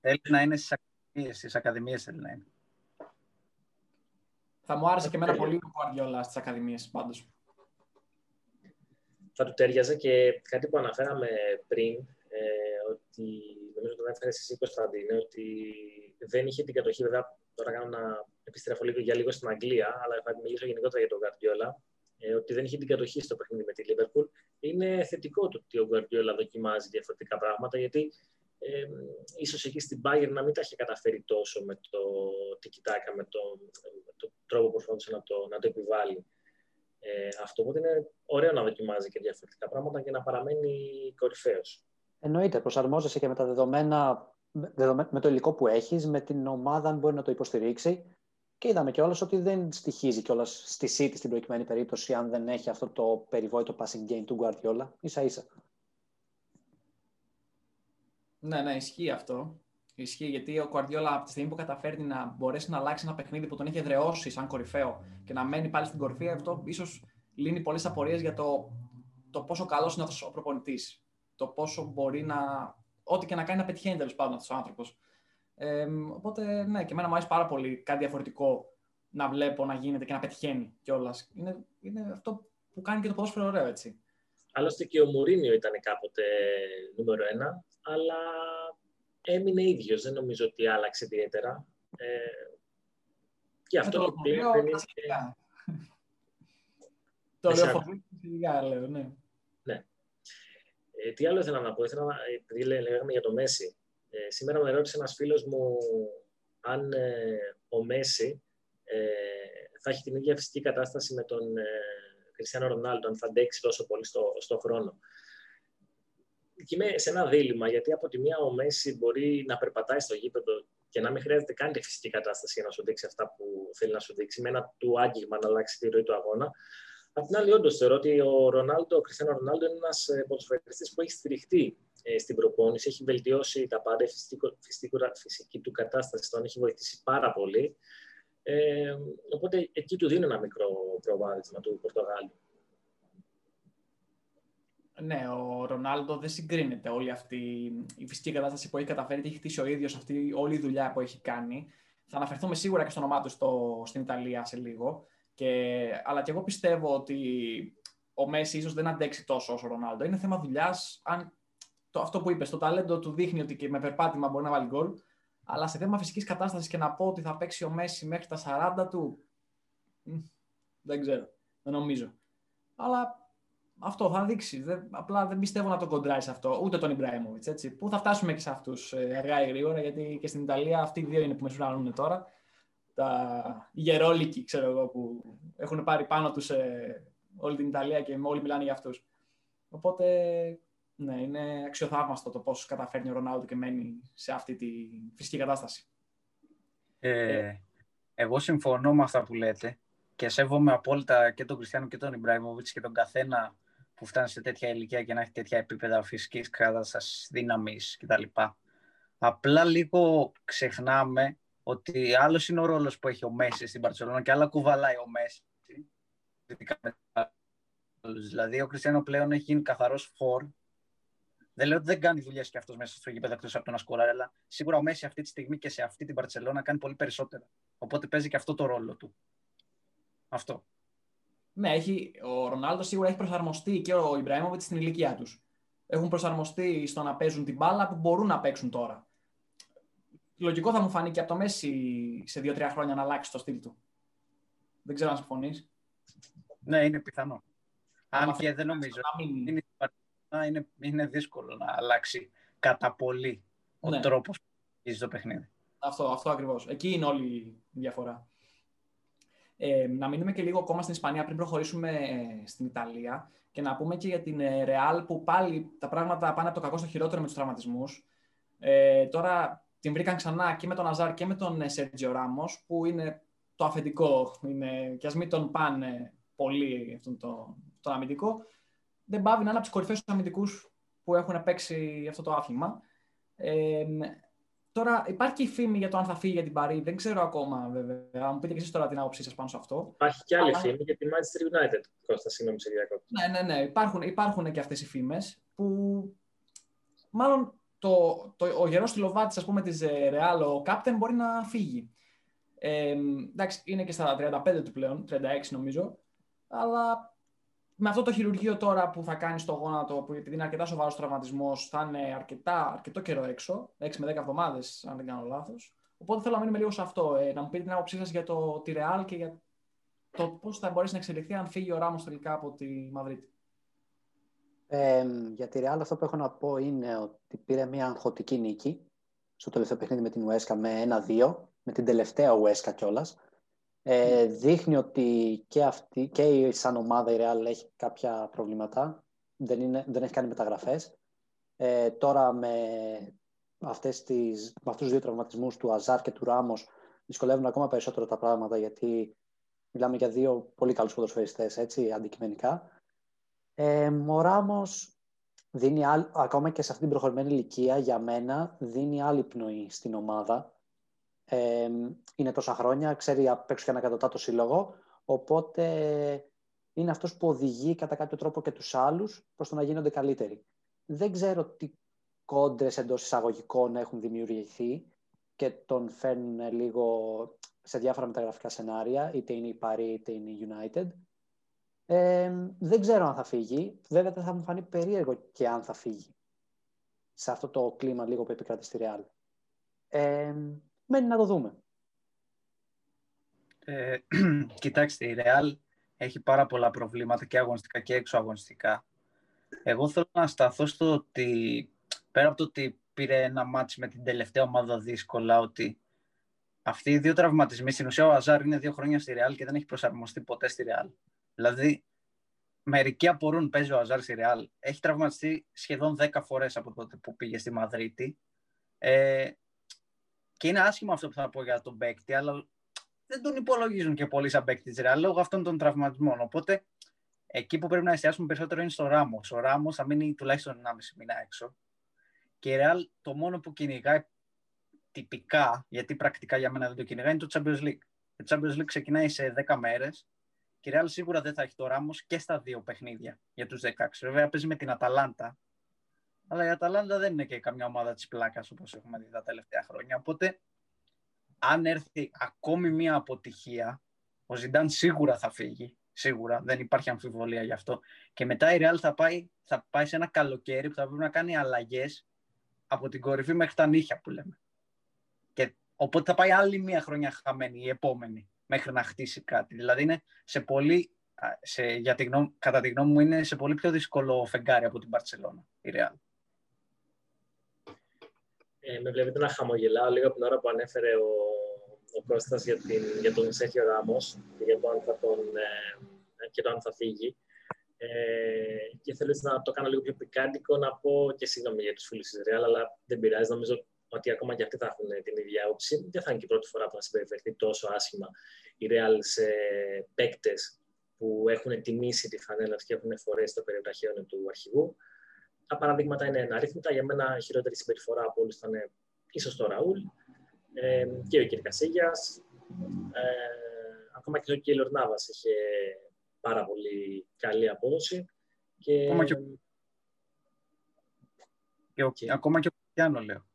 θέλει να είναι στις ακαδημίες, στις ακαδημίες θέλει να είναι. Θα μου άρεσε και εμένα πολύ ο Guardiola στις ακαδημίες, πάντως. Θα του τέριαζε και κάτι που αναφέραμε πριν, ε, ότι νομίζω το έφερε εσύ Κωνσταντίνε, ότι δεν είχε την κατοχή, βέβαια τώρα κάνω να επιστρέφω λίγο για λίγο στην Αγγλία, αλλά θα μιλήσω γενικότερα για τον Guardiola, ε, ότι δεν είχε την κατοχή στο παιχνίδι με τη Liverpool. Είναι θετικό το ότι ο Γκουαρδιόλα δοκιμάζει διαφορετικά πράγματα, γιατί ε, ίσως εκεί στην Bayern να μην τα είχε καταφέρει τόσο με το τι κοιτάκα, με το, με το τρόπο που προσπαθούσε να το, να το επιβάλλει. Ε, αυτό οπότε είναι ωραίο να δοκιμάζει και διαφορετικά πράγματα και να παραμένει κορυφαίος. Εννοείται, προσαρμόζεσαι και με τα δεδομένα, με το υλικό που έχεις, με την ομάδα αν μπορεί να το υποστηρίξει και είδαμε κιόλας ότι δεν στοιχίζει κιόλας στη City στην προκειμένη περίπτωση αν δεν έχει αυτό το περιβόητο passing game του Guardiola. σα ίσα. Ναι, ναι, ισχύει αυτό. Ισχύει γιατί ο Guardiola από τη στιγμή που καταφέρνει να μπορέσει να αλλάξει ένα παιχνίδι που τον έχει εδραιώσει σαν κορυφαίο και να μένει πάλι στην κορυφή, αυτό ίσως λύνει πολλές απορίες για το, το πόσο καλός είναι αυτός ο προπονητής. Το πόσο μπορεί να. Ό,τι και να κάνει να πετυχαίνει τέλος πάντων αυτός ο άνθρωπος. Ε, οπότε, ναι, και εμένα μου αρέσει πάρα πολύ κάτι διαφορετικό να βλέπω να γίνεται και να πετυχαίνει κιόλας. Είναι, είναι αυτό που κάνει και το ποδόσφαιρο ωραίο, έτσι. Άλλωστε και ο Μουρίνιο ήταν κάποτε νούμερο ένα, αλλά έμεινε ίδιος. Δεν νομίζω ότι άλλαξε ιδιαίτερα. Ε, και αυτό το πλέον δεν είναι... Το λέω φυσικά, λέω, ναι. Ναι. Ε, τι άλλο ήθελα να πω, ήθελα να, επειδή λέγαμε για το Μέση, ε, σήμερα με ρώτησε ένας φίλος μου αν ε, ο Μέση ε, θα έχει την ίδια φυσική κατάσταση με τον ε, Κριστιανό Ρονάλντο, αν θα αντέξει τόσο πολύ στο, στο χρόνο. Και είμαι σε ένα δίλημα, γιατί από τη μία ο Μέση μπορεί να περπατάει στο γήπεδο και να μην χρειάζεται καν τη φυσική κατάσταση για να σου δείξει αυτά που θέλει να σου δείξει, με ένα του άγγιγμα να αλλάξει τη ροή του αγώνα. Απ' την άλλη, όντως θεωρώ ότι ο Ρονάλντο, ο Κριστιανό Ρονάλντο είναι ένας ποδοσφαιριστής που έχει στηριχτεί ε, στην προπόνηση, έχει βελτιώσει τα πάντα, η φυσική του κατάσταση τον έχει βοηθήσει πάρα πολύ. Ε, οπότε εκεί του δίνω ένα μικρό προβάδισμα του Πορτογάλου. Ναι, ο Ρονάλντο δεν συγκρίνεται όλη αυτή η φυσική κατάσταση που έχει καταφέρει και έχει χτίσει ο ίδιος αυτή όλη η δουλειά που έχει κάνει. Θα αναφερθούμε σίγουρα και στο όνομά του στο, στην Ιταλία σε λίγο. Και, αλλά και εγώ πιστεύω ότι ο Μέση ίσως δεν αντέξει τόσο όσο ο Ρονάλντο. Είναι θέμα δουλειάς. Αν το, αυτό που είπες, το ταλέντο του δείχνει ότι και με περπάτημα μπορεί να βάλει γκολ. Αλλά σε θέμα φυσικής κατάστασης και να πω ότι θα παίξει ο Μέση μέχρι τα 40 του. Δεν ξέρω. Δεν νομίζω. Αλλά αυτό θα δείξει. Δεν, απλά δεν πιστεύω να το κοντράει σε αυτό. Ούτε τον Ιμπράιμοβιτ. Πού θα φτάσουμε και σε αυτούς ε, αργά ή γρήγορα, γιατί και στην Ιταλία αυτοί οι δύο είναι που με τώρα. Τα γερόλικοι, ξέρω εγώ, που έχουν πάρει πάνω τους ε, όλη την Ιταλία και όλοι μιλάνε για αυτούς. Οπότε, ναι, είναι αξιοθαύμαστο το πώς καταφέρνει ο Ρονάλντο και μένει σε αυτή τη φυσική κατάσταση. Ε, ε, εγώ συμφωνώ με αυτά που λέτε και σέβομαι απόλυτα και τον Κριστιανό και τον Ιμπράιμοβιτς και τον καθένα που φτάνει σε τέτοια ηλικία και να έχει τέτοια επίπεδα φυσικής κατάστασης, δύναμης κτλ. Απλά λίγο ξεχνάμε ότι άλλος είναι ο ρόλος που έχει ο Μέση στην Παρσελόνα και άλλα κουβαλάει ο Μέση. Δηλαδή, ο Κριστιανό πλέον έχει γίνει καθαρός φορ. Δεν λέω ότι δεν κάνει δουλειές και αυτός μέσα στο γήπεδο εκτός από το να σκοράρει, αλλά σίγουρα ο Μέση αυτή τη στιγμή και σε αυτή την Παρσελόνα κάνει πολύ περισσότερα. Οπότε παίζει και αυτό το ρόλο του. Αυτό. Ναι, έχει, ο Ρονάλντο σίγουρα έχει προσαρμοστεί και ο Ιμπραήμοβιτς στην ηλικία τους. Έχουν προσαρμοστεί στο να παίζουν την μπάλα που μπορούν να παίξουν τώρα. Λογικό θα μου φανεί και από το Μέση σε δύο-τρία χρόνια να αλλάξει το στυλ του. Δεν ξέρω αν συμφωνείς. Ναι, είναι πιθανό. Αν και δεν νομίζω. Μην... Είναι, είναι, είναι δύσκολο να αλλάξει κατά πολύ ο ναι. τρόπος που παίζει το παιχνίδι. Αυτό, αυτό ακριβώς. Εκεί είναι όλη η διαφορά. Ε, να μείνουμε και λίγο ακόμα στην Ισπανία πριν προχωρήσουμε ε, στην Ιταλία και να πούμε και για την Ρεάλ που πάλι τα πράγματα πάνε από το κακό στο χειρότερο με τους τραυματισμούς. Ε, τώρα την βρήκαν ξανά και με τον Αζάρ και με τον Σέρτζιο Ράμος που είναι το αφεντικό είναι, και ας μην τον πάνε πολύ αυτόν το, το αμυντικό δεν πάβει να είναι από τους κορυφαίους αμυντικούς που έχουν παίξει αυτό το άθλημα. Ε, Τώρα υπάρχει και η φήμη για το αν θα φύγει για την Παρή. Δεν ξέρω ακόμα βέβαια. Αν μου πείτε και εσείς τώρα την άποψή σας πάνω σε αυτό. Υπάρχει και άλλη Αλλά... φήμη για τη Manchester United. Κώστα, συγγνώμη σε Ναι, ναι, ναι. Υπάρχουν, υπάρχουν και αυτές οι φήμες που. Μάλλον το, το, ο γερός Λοβάτη, ας πούμε, της Real, ο Κάπτεν, μπορεί να φύγει. Ε, εντάξει, είναι και στα 35 του πλέον, 36 νομίζω. Αλλά με αυτό το χειρουργείο τώρα που θα κάνει στο γόνατο, που επειδή είναι αρκετά σοβαρός τραυματισμός, θα είναι αρκετά, αρκετό καιρό έξω, 6 με 10 εβδομάδες, αν δεν κάνω λάθος. Οπότε θέλω να μείνουμε λίγο σε αυτό. Ε, να μου πείτε την άποψή σας για το, τη Real και για το πώς θα μπορέσει να εξελιχθεί αν φύγει ο Ράμος τελικά από τη Μαδρίτη. Ε, για τη Real αυτό που έχω να πω είναι ότι πήρε μια αγχωτική νίκη στο τελευταίο παιχνίδι με την Ουέσκα με 1-2, με την τελευταία Ουέσκα κιόλας. Ε, δείχνει ότι και, αυτή, και η, σαν ομάδα η Real έχει κάποια προβλήματα. Δεν, είναι, δεν έχει κάνει μεταγραφές. Ε, τώρα με, αυτές τις, με αυτούς τους δύο τραυματισμούς του Αζάρ και του Ράμος δυσκολεύουν ακόμα περισσότερο τα πράγματα γιατί μιλάμε για δύο πολύ καλούς ποδοσφαιριστές, έτσι, αντικειμενικά. Ε, ο Ράμος δίνει ακόμα και σε αυτή την προχωρημένη ηλικία για μένα δίνει άλλη πνοή στην ομάδα ε, είναι τόσα χρόνια, ξέρει απ' έξω και ανακατοτά το σύλλογο, οπότε είναι αυτός που οδηγεί κατά κάποιο τρόπο και τους άλλους προς το να γίνονται καλύτεροι. Δεν ξέρω τι κόντρες εντός εισαγωγικών έχουν δημιουργηθεί και τον φέρνουν λίγο σε διάφορα μεταγραφικά σενάρια, είτε είναι η Paris είτε είναι η United. Ε, δεν ξέρω αν θα φύγει. Βέβαια θα μου φανεί περίεργο και αν θα φύγει σε αυτό το κλίμα λίγο που επικρατεί στη Real. Ε, μένει να το δούμε. Ε, κοιτάξτε, η Real έχει πάρα πολλά προβλήματα και αγωνιστικά και έξω αγωνιστικά. Εγώ θέλω να σταθώ στο ότι πέρα από το ότι πήρε ένα μάτς με την τελευταία ομάδα δύσκολα, ότι αυτοί οι δύο τραυματισμοί, στην ουσία ο Αζάρ είναι δύο χρόνια στη Real και δεν έχει προσαρμοστεί ποτέ στη Real. Δηλαδή, μερικοί απορούν παίζει ο Αζάρ στη Real. Έχει τραυματιστεί σχεδόν 10 φορές από τότε που πήγε στη Μαδρίτη. Ε, και είναι άσχημο αυτό που θα πω για τον παίκτη, αλλά δεν τον υπολογίζουν και πολύ σαν παίκτη της Ρεάλ λόγω αυτών των τραυματισμών. Οπότε εκεί που πρέπει να εστιάσουμε περισσότερο είναι στο Ράμο. Ο Ράμο θα μείνει τουλάχιστον 1,5 μήνα έξω. Και η Ρεάλ το μόνο που κυνηγάει τυπικά, γιατί πρακτικά για μένα δεν το κυνηγάει, είναι το Champions League. Το Champions League ξεκινάει σε 10 μέρες και η Real σίγουρα δεν θα έχει το Ράμος και στα δύο παιχνίδια για τους 16. Βέβαια παίζει με την Αταλάντα. Αλλά η Αταλάντα δεν είναι και καμιά ομάδα της πλάκας όπως έχουμε δει τα τελευταία χρόνια. Οπότε, αν έρθει ακόμη μία αποτυχία, ο Ζιντάν σίγουρα θα φύγει. Σίγουρα, δεν υπάρχει αμφιβολία γι' αυτό. Και μετά η Real θα πάει, θα πάει σε ένα καλοκαίρι που θα πρέπει να κάνει αλλαγές από την κορυφή μέχρι τα νύχια που λέμε. Και, οπότε θα πάει άλλη μία χρονιά χαμένη, η επόμενη μέχρι να χτίσει κάτι. Δηλαδή είναι σε πολύ, σε, για τη γνώμη, κατά τη γνώμη μου είναι σε πολύ πιο δύσκολο φεγγάρι από την Παρσελώνα η Real. Ε, με βλέπετε να χαμογελάω λίγο από την ώρα που ανέφερε ο, ο Κώστας για, την, για τον Σέχιο Ράμος και για το αν θα, τον, ε, και το αν θα φύγει. Ε, και θέλω να το κάνω λίγο πιο πικάντικο, να πω και συγγνώμη για τους φίλους της Real, αλλά δεν πειράζει. Νομίζω ότι ακόμα και αυτοί θα έχουν την ίδια άποψη. Δεν θα είναι και η πρώτη φορά που θα συμπεριφερθεί τόσο άσχημα η Real σε παίκτες που έχουν τιμήσει τη φανέλα και έχουν φορέσει το περιοταχείο του αρχηγού. Τα παραδείγματα είναι αρίθμητα. Για μένα η χειρότερη συμπεριφορά από όλους ήταν ίσως το Ραούλ ε, και ο κ. Κασίγια. Ε, ακόμα και ο κ. Νάβας είχε πάρα πολύ καλή απόδοση. Και... Ακόμα και ο, και... Ακόμα και ο Κριστιανό, λέω.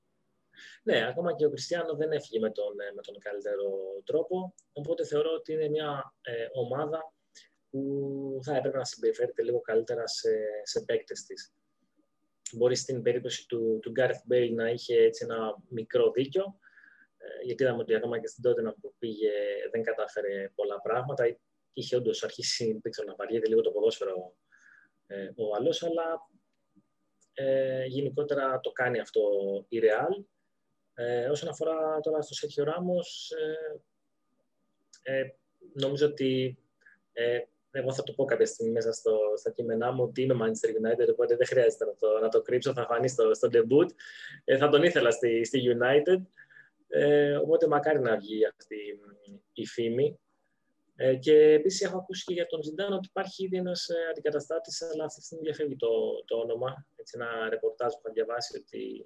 Ναι, ακόμα και ο Κριστιανό δεν έφυγε με τον, ε, με τον καλύτερο τρόπο. Οπότε θεωρώ ότι είναι μια ε, ομάδα που θα έπρεπε να συμπεριφέρεται λίγο καλύτερα σε, σε παίκτες της. Μπορεί στην περίπτωση του, του Gareth Bale να είχε έτσι ένα μικρό δίκιο, ε, γιατί είδαμε ότι ακόμα και στην τότε που πήγε δεν κατάφερε πολλά πράγματα. Είχε όντως αρχίσει δεν να βαριέται λίγο το ποδόσφαιρο ε, ο άλλος, αλλά ε, γενικότερα το κάνει αυτό η Real ε, όσον αφορά τώρα στο Σέρχιο Ράμος, ε, ε, νομίζω ότι ε, εγώ θα το πω κάποια στιγμή μέσα στο, στα κείμενά μου ότι είμαι Manchester United, οπότε δεν χρειάζεται να το, να το κρύψω, θα φανεί στο, στο debut. Ε, θα τον ήθελα στη, στη United, ε, οπότε μακάρι να βγει αυτή η φήμη. Ε, και επίσης έχω ακούσει και για τον Ζιντάν ότι υπάρχει ήδη ένας ε, αντικαταστάτης, αλλά αυτή τη στιγμή διαφεύγει το, το όνομα. Έτσι, ένα ρεπορτάζ που είχα διαβάσει ότι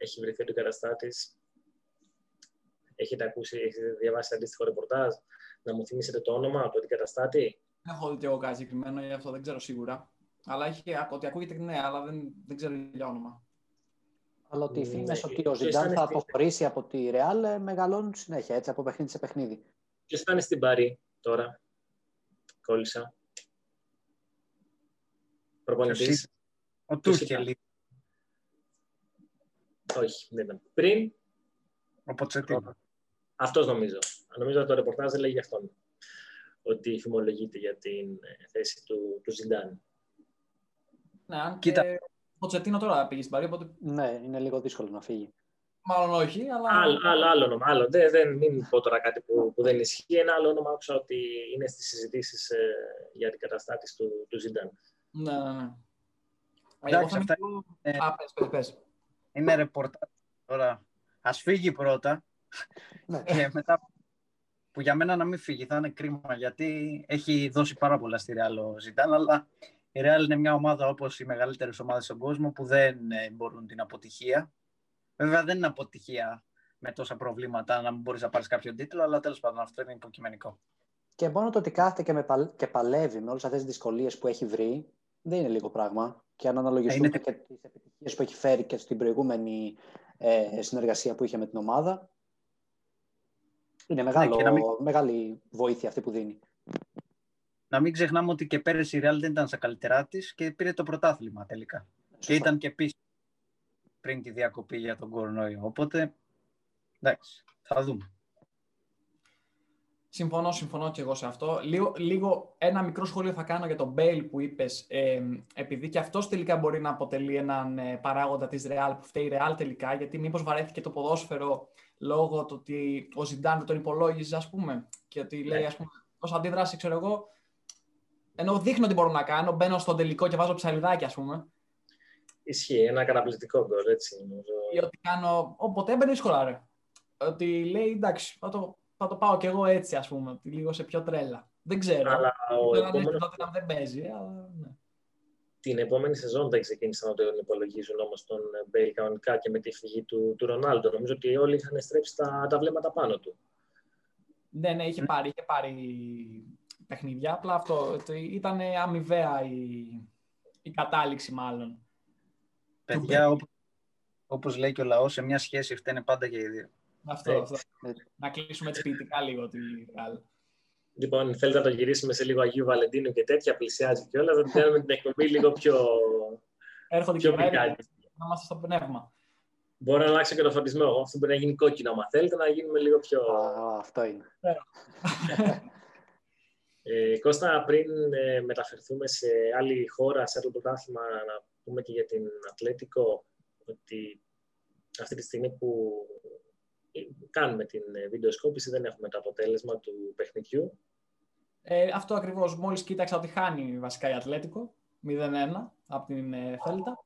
έχει βρεθεί ο αντικαταστάτης. Έχετε ακούσει, έχετε διαβάσει αντίστοιχο ρεπορτάζ, να μου θυμίσετε το όνομα του αντικαταστάτη; Έχω δει και εγώ κάτι συγκεκριμένο, γι' αυτό δεν ξέρω σίγουρα. Αλλά έχει, ότι ακούγεται ναι, αλλά δεν, δεν ξέρω για όνομα. Αλλά ότι οι φήμε ναι, ότι ο Ζιντάν θα αποχωρήσει από τη Ρεάλ ε, μεγαλώνουν συνέχεια, έτσι, από παιχνίδι σε παιχνίδι. Ποιος θα είναι στην Παρή τώρα, κόλλησα. Προπονητής. Ο Τούχελ. Όχι, δεν ήταν. Πριν. Ο Ποτσετίνο. Αυτός νομίζω. Νομίζω ότι το ρεπορτάζ δεν λέγει γι' αυτόν. Ότι φημολογείται για την ε, θέση του, του Ζιντάν. Ναι, αν Κοίτα. Και... Ο Ποτσετίνο τώρα πήγε στην Παρή, οπότε... Ναι, είναι λίγο δύσκολο να φύγει. Μάλλον όχι, αλλά... Άλλο, άλλο, άλλο όνομα. Άλλο. Δεν, δεν, μην πω τώρα κάτι που, που δεν ισχύει. Ένα άλλο όνομα άκουσα ότι είναι στις συζητήσεις ε, για την καταστάτη του, του Ζιντάν. Ναι, ναι, ναι. Εντάξει, αυτά... Ε... Α, πες, πες, πες είναι ρεπορτάζ τώρα. Ας φύγει πρώτα ναι. και μετά που για μένα να μην φύγει θα είναι κρίμα γιατί έχει δώσει πάρα πολλά στη Real ο Ζητάν αλλά η Real είναι μια ομάδα όπως οι μεγαλύτερες ομάδες στον κόσμο που δεν ε, μπορούν την αποτυχία. Βέβαια δεν είναι αποτυχία με τόσα προβλήματα να μην μπορείς να πάρεις κάποιο τίτλο αλλά τέλος πάντων αυτό είναι υποκειμενικό. Και μόνο το ότι κάθεται και, με και παλεύει με όλες αυτές τις δυσκολίες που έχει βρει δεν είναι λίγο πράγμα. Και αν αναλογιστούμε είναι... και τις επιτυχίες που έχει φέρει και στην προηγούμενη ε, συνεργασία που είχε με την ομάδα, είναι μεγάλο, ναι, μην... μεγάλη βοήθεια αυτή που δίνει. Να μην ξεχνάμε ότι και πέρυσι η Real δεν ήταν στα καλύτερά της και πήρε το πρωτάθλημα τελικά. Και ήταν και πίσω πριν τη διακοπή για τον κορονοϊό. Οπότε, εντάξει, θα δούμε. Συμφωνώ, συμφωνώ και εγώ σε αυτό. Λίγο, λίγο ένα μικρό σχόλιο θα κάνω για τον Μπέιλ που είπες, ε, επειδή και αυτός τελικά μπορεί να αποτελεί έναν ε, παράγοντα της Ρεάλ που φταίει η Ρεάλ τελικά, γιατί μήπως βαρέθηκε το ποδόσφαιρο λόγω του ότι ο Ζιντάν τον υπολόγιζε, ας πούμε, και ότι λέει, ας πούμε, ως αντίδραση, ξέρω εγώ, ενώ δείχνω τι μπορώ να κάνω, μπαίνω στον τελικό και βάζω ψαλιδάκι, ας πούμε. Ισχύει, ένα καταπληκτικό γκολ, έτσι. Ή ότι κάνω, όποτε έμπαινε δύσκολα, ρε. ότι λέει εντάξει, θα το, θα το πάω κι εγώ έτσι, ας πούμε, λίγο σε πιο τρέλα. Δεν ξέρω. Αλλά ο Δεν επόμενος... επόμενο... δεν παίζει, αλλά ναι. την επόμενη σεζόν δεν ξεκίνησαν να τον υπολογίζουν όμως τον Μπέιλ κανονικά και με τη φυγή του, του Ρονάλντο. Νομίζω ότι όλοι είχαν στρέψει τα, τα βλέμματα πάνω του. Ναι, ναι, είχε πάρει, είχε πάρει παιχνίδια. Απλά αυτό ότι ήταν αμοιβαία η, η κατάληξη, μάλλον. Παιδιά, όπως, όπως λέει και ο λαός, σε μια σχέση φταίνε πάντα και οι δύο. Αυτό, Έτσι. αυτό. Να κλείσουμε έτσι ποιητικά λίγο τη βγάλω. Λοιπόν, θέλετε να το γυρίσουμε σε λίγο Αγίου Βαλεντίνου και τέτοια, πλησιάζει κιόλας. Θα την κάνουμε την εκπομπή λίγο πιο, Έρχονται και πιο μέρη πικάντη. να είμαστε στο πνεύμα. Μπορώ να αλλάξω και το φωτισμό. Αυτό μπορεί να γίνει κόκκινο, άμα θέλετε, να γίνουμε λίγο πιο. Α, αυτό είναι. Ε, Κώστα, πριν ε, μεταφερθούμε σε άλλη χώρα, σε άλλο πρωτάθλημα, να πούμε και για την Ατλέτικο ότι αυτή τη στιγμή που ε, κάνουμε την ε, βιντεοσκόπηση δεν έχουμε το αποτέλεσμα του παιχνιδιού. Ε, αυτό ακριβώς. Μόλις κοίταξα ότι χάνει βασικά η Ατλέτικο. 0-1 από την ε, Θέλτα.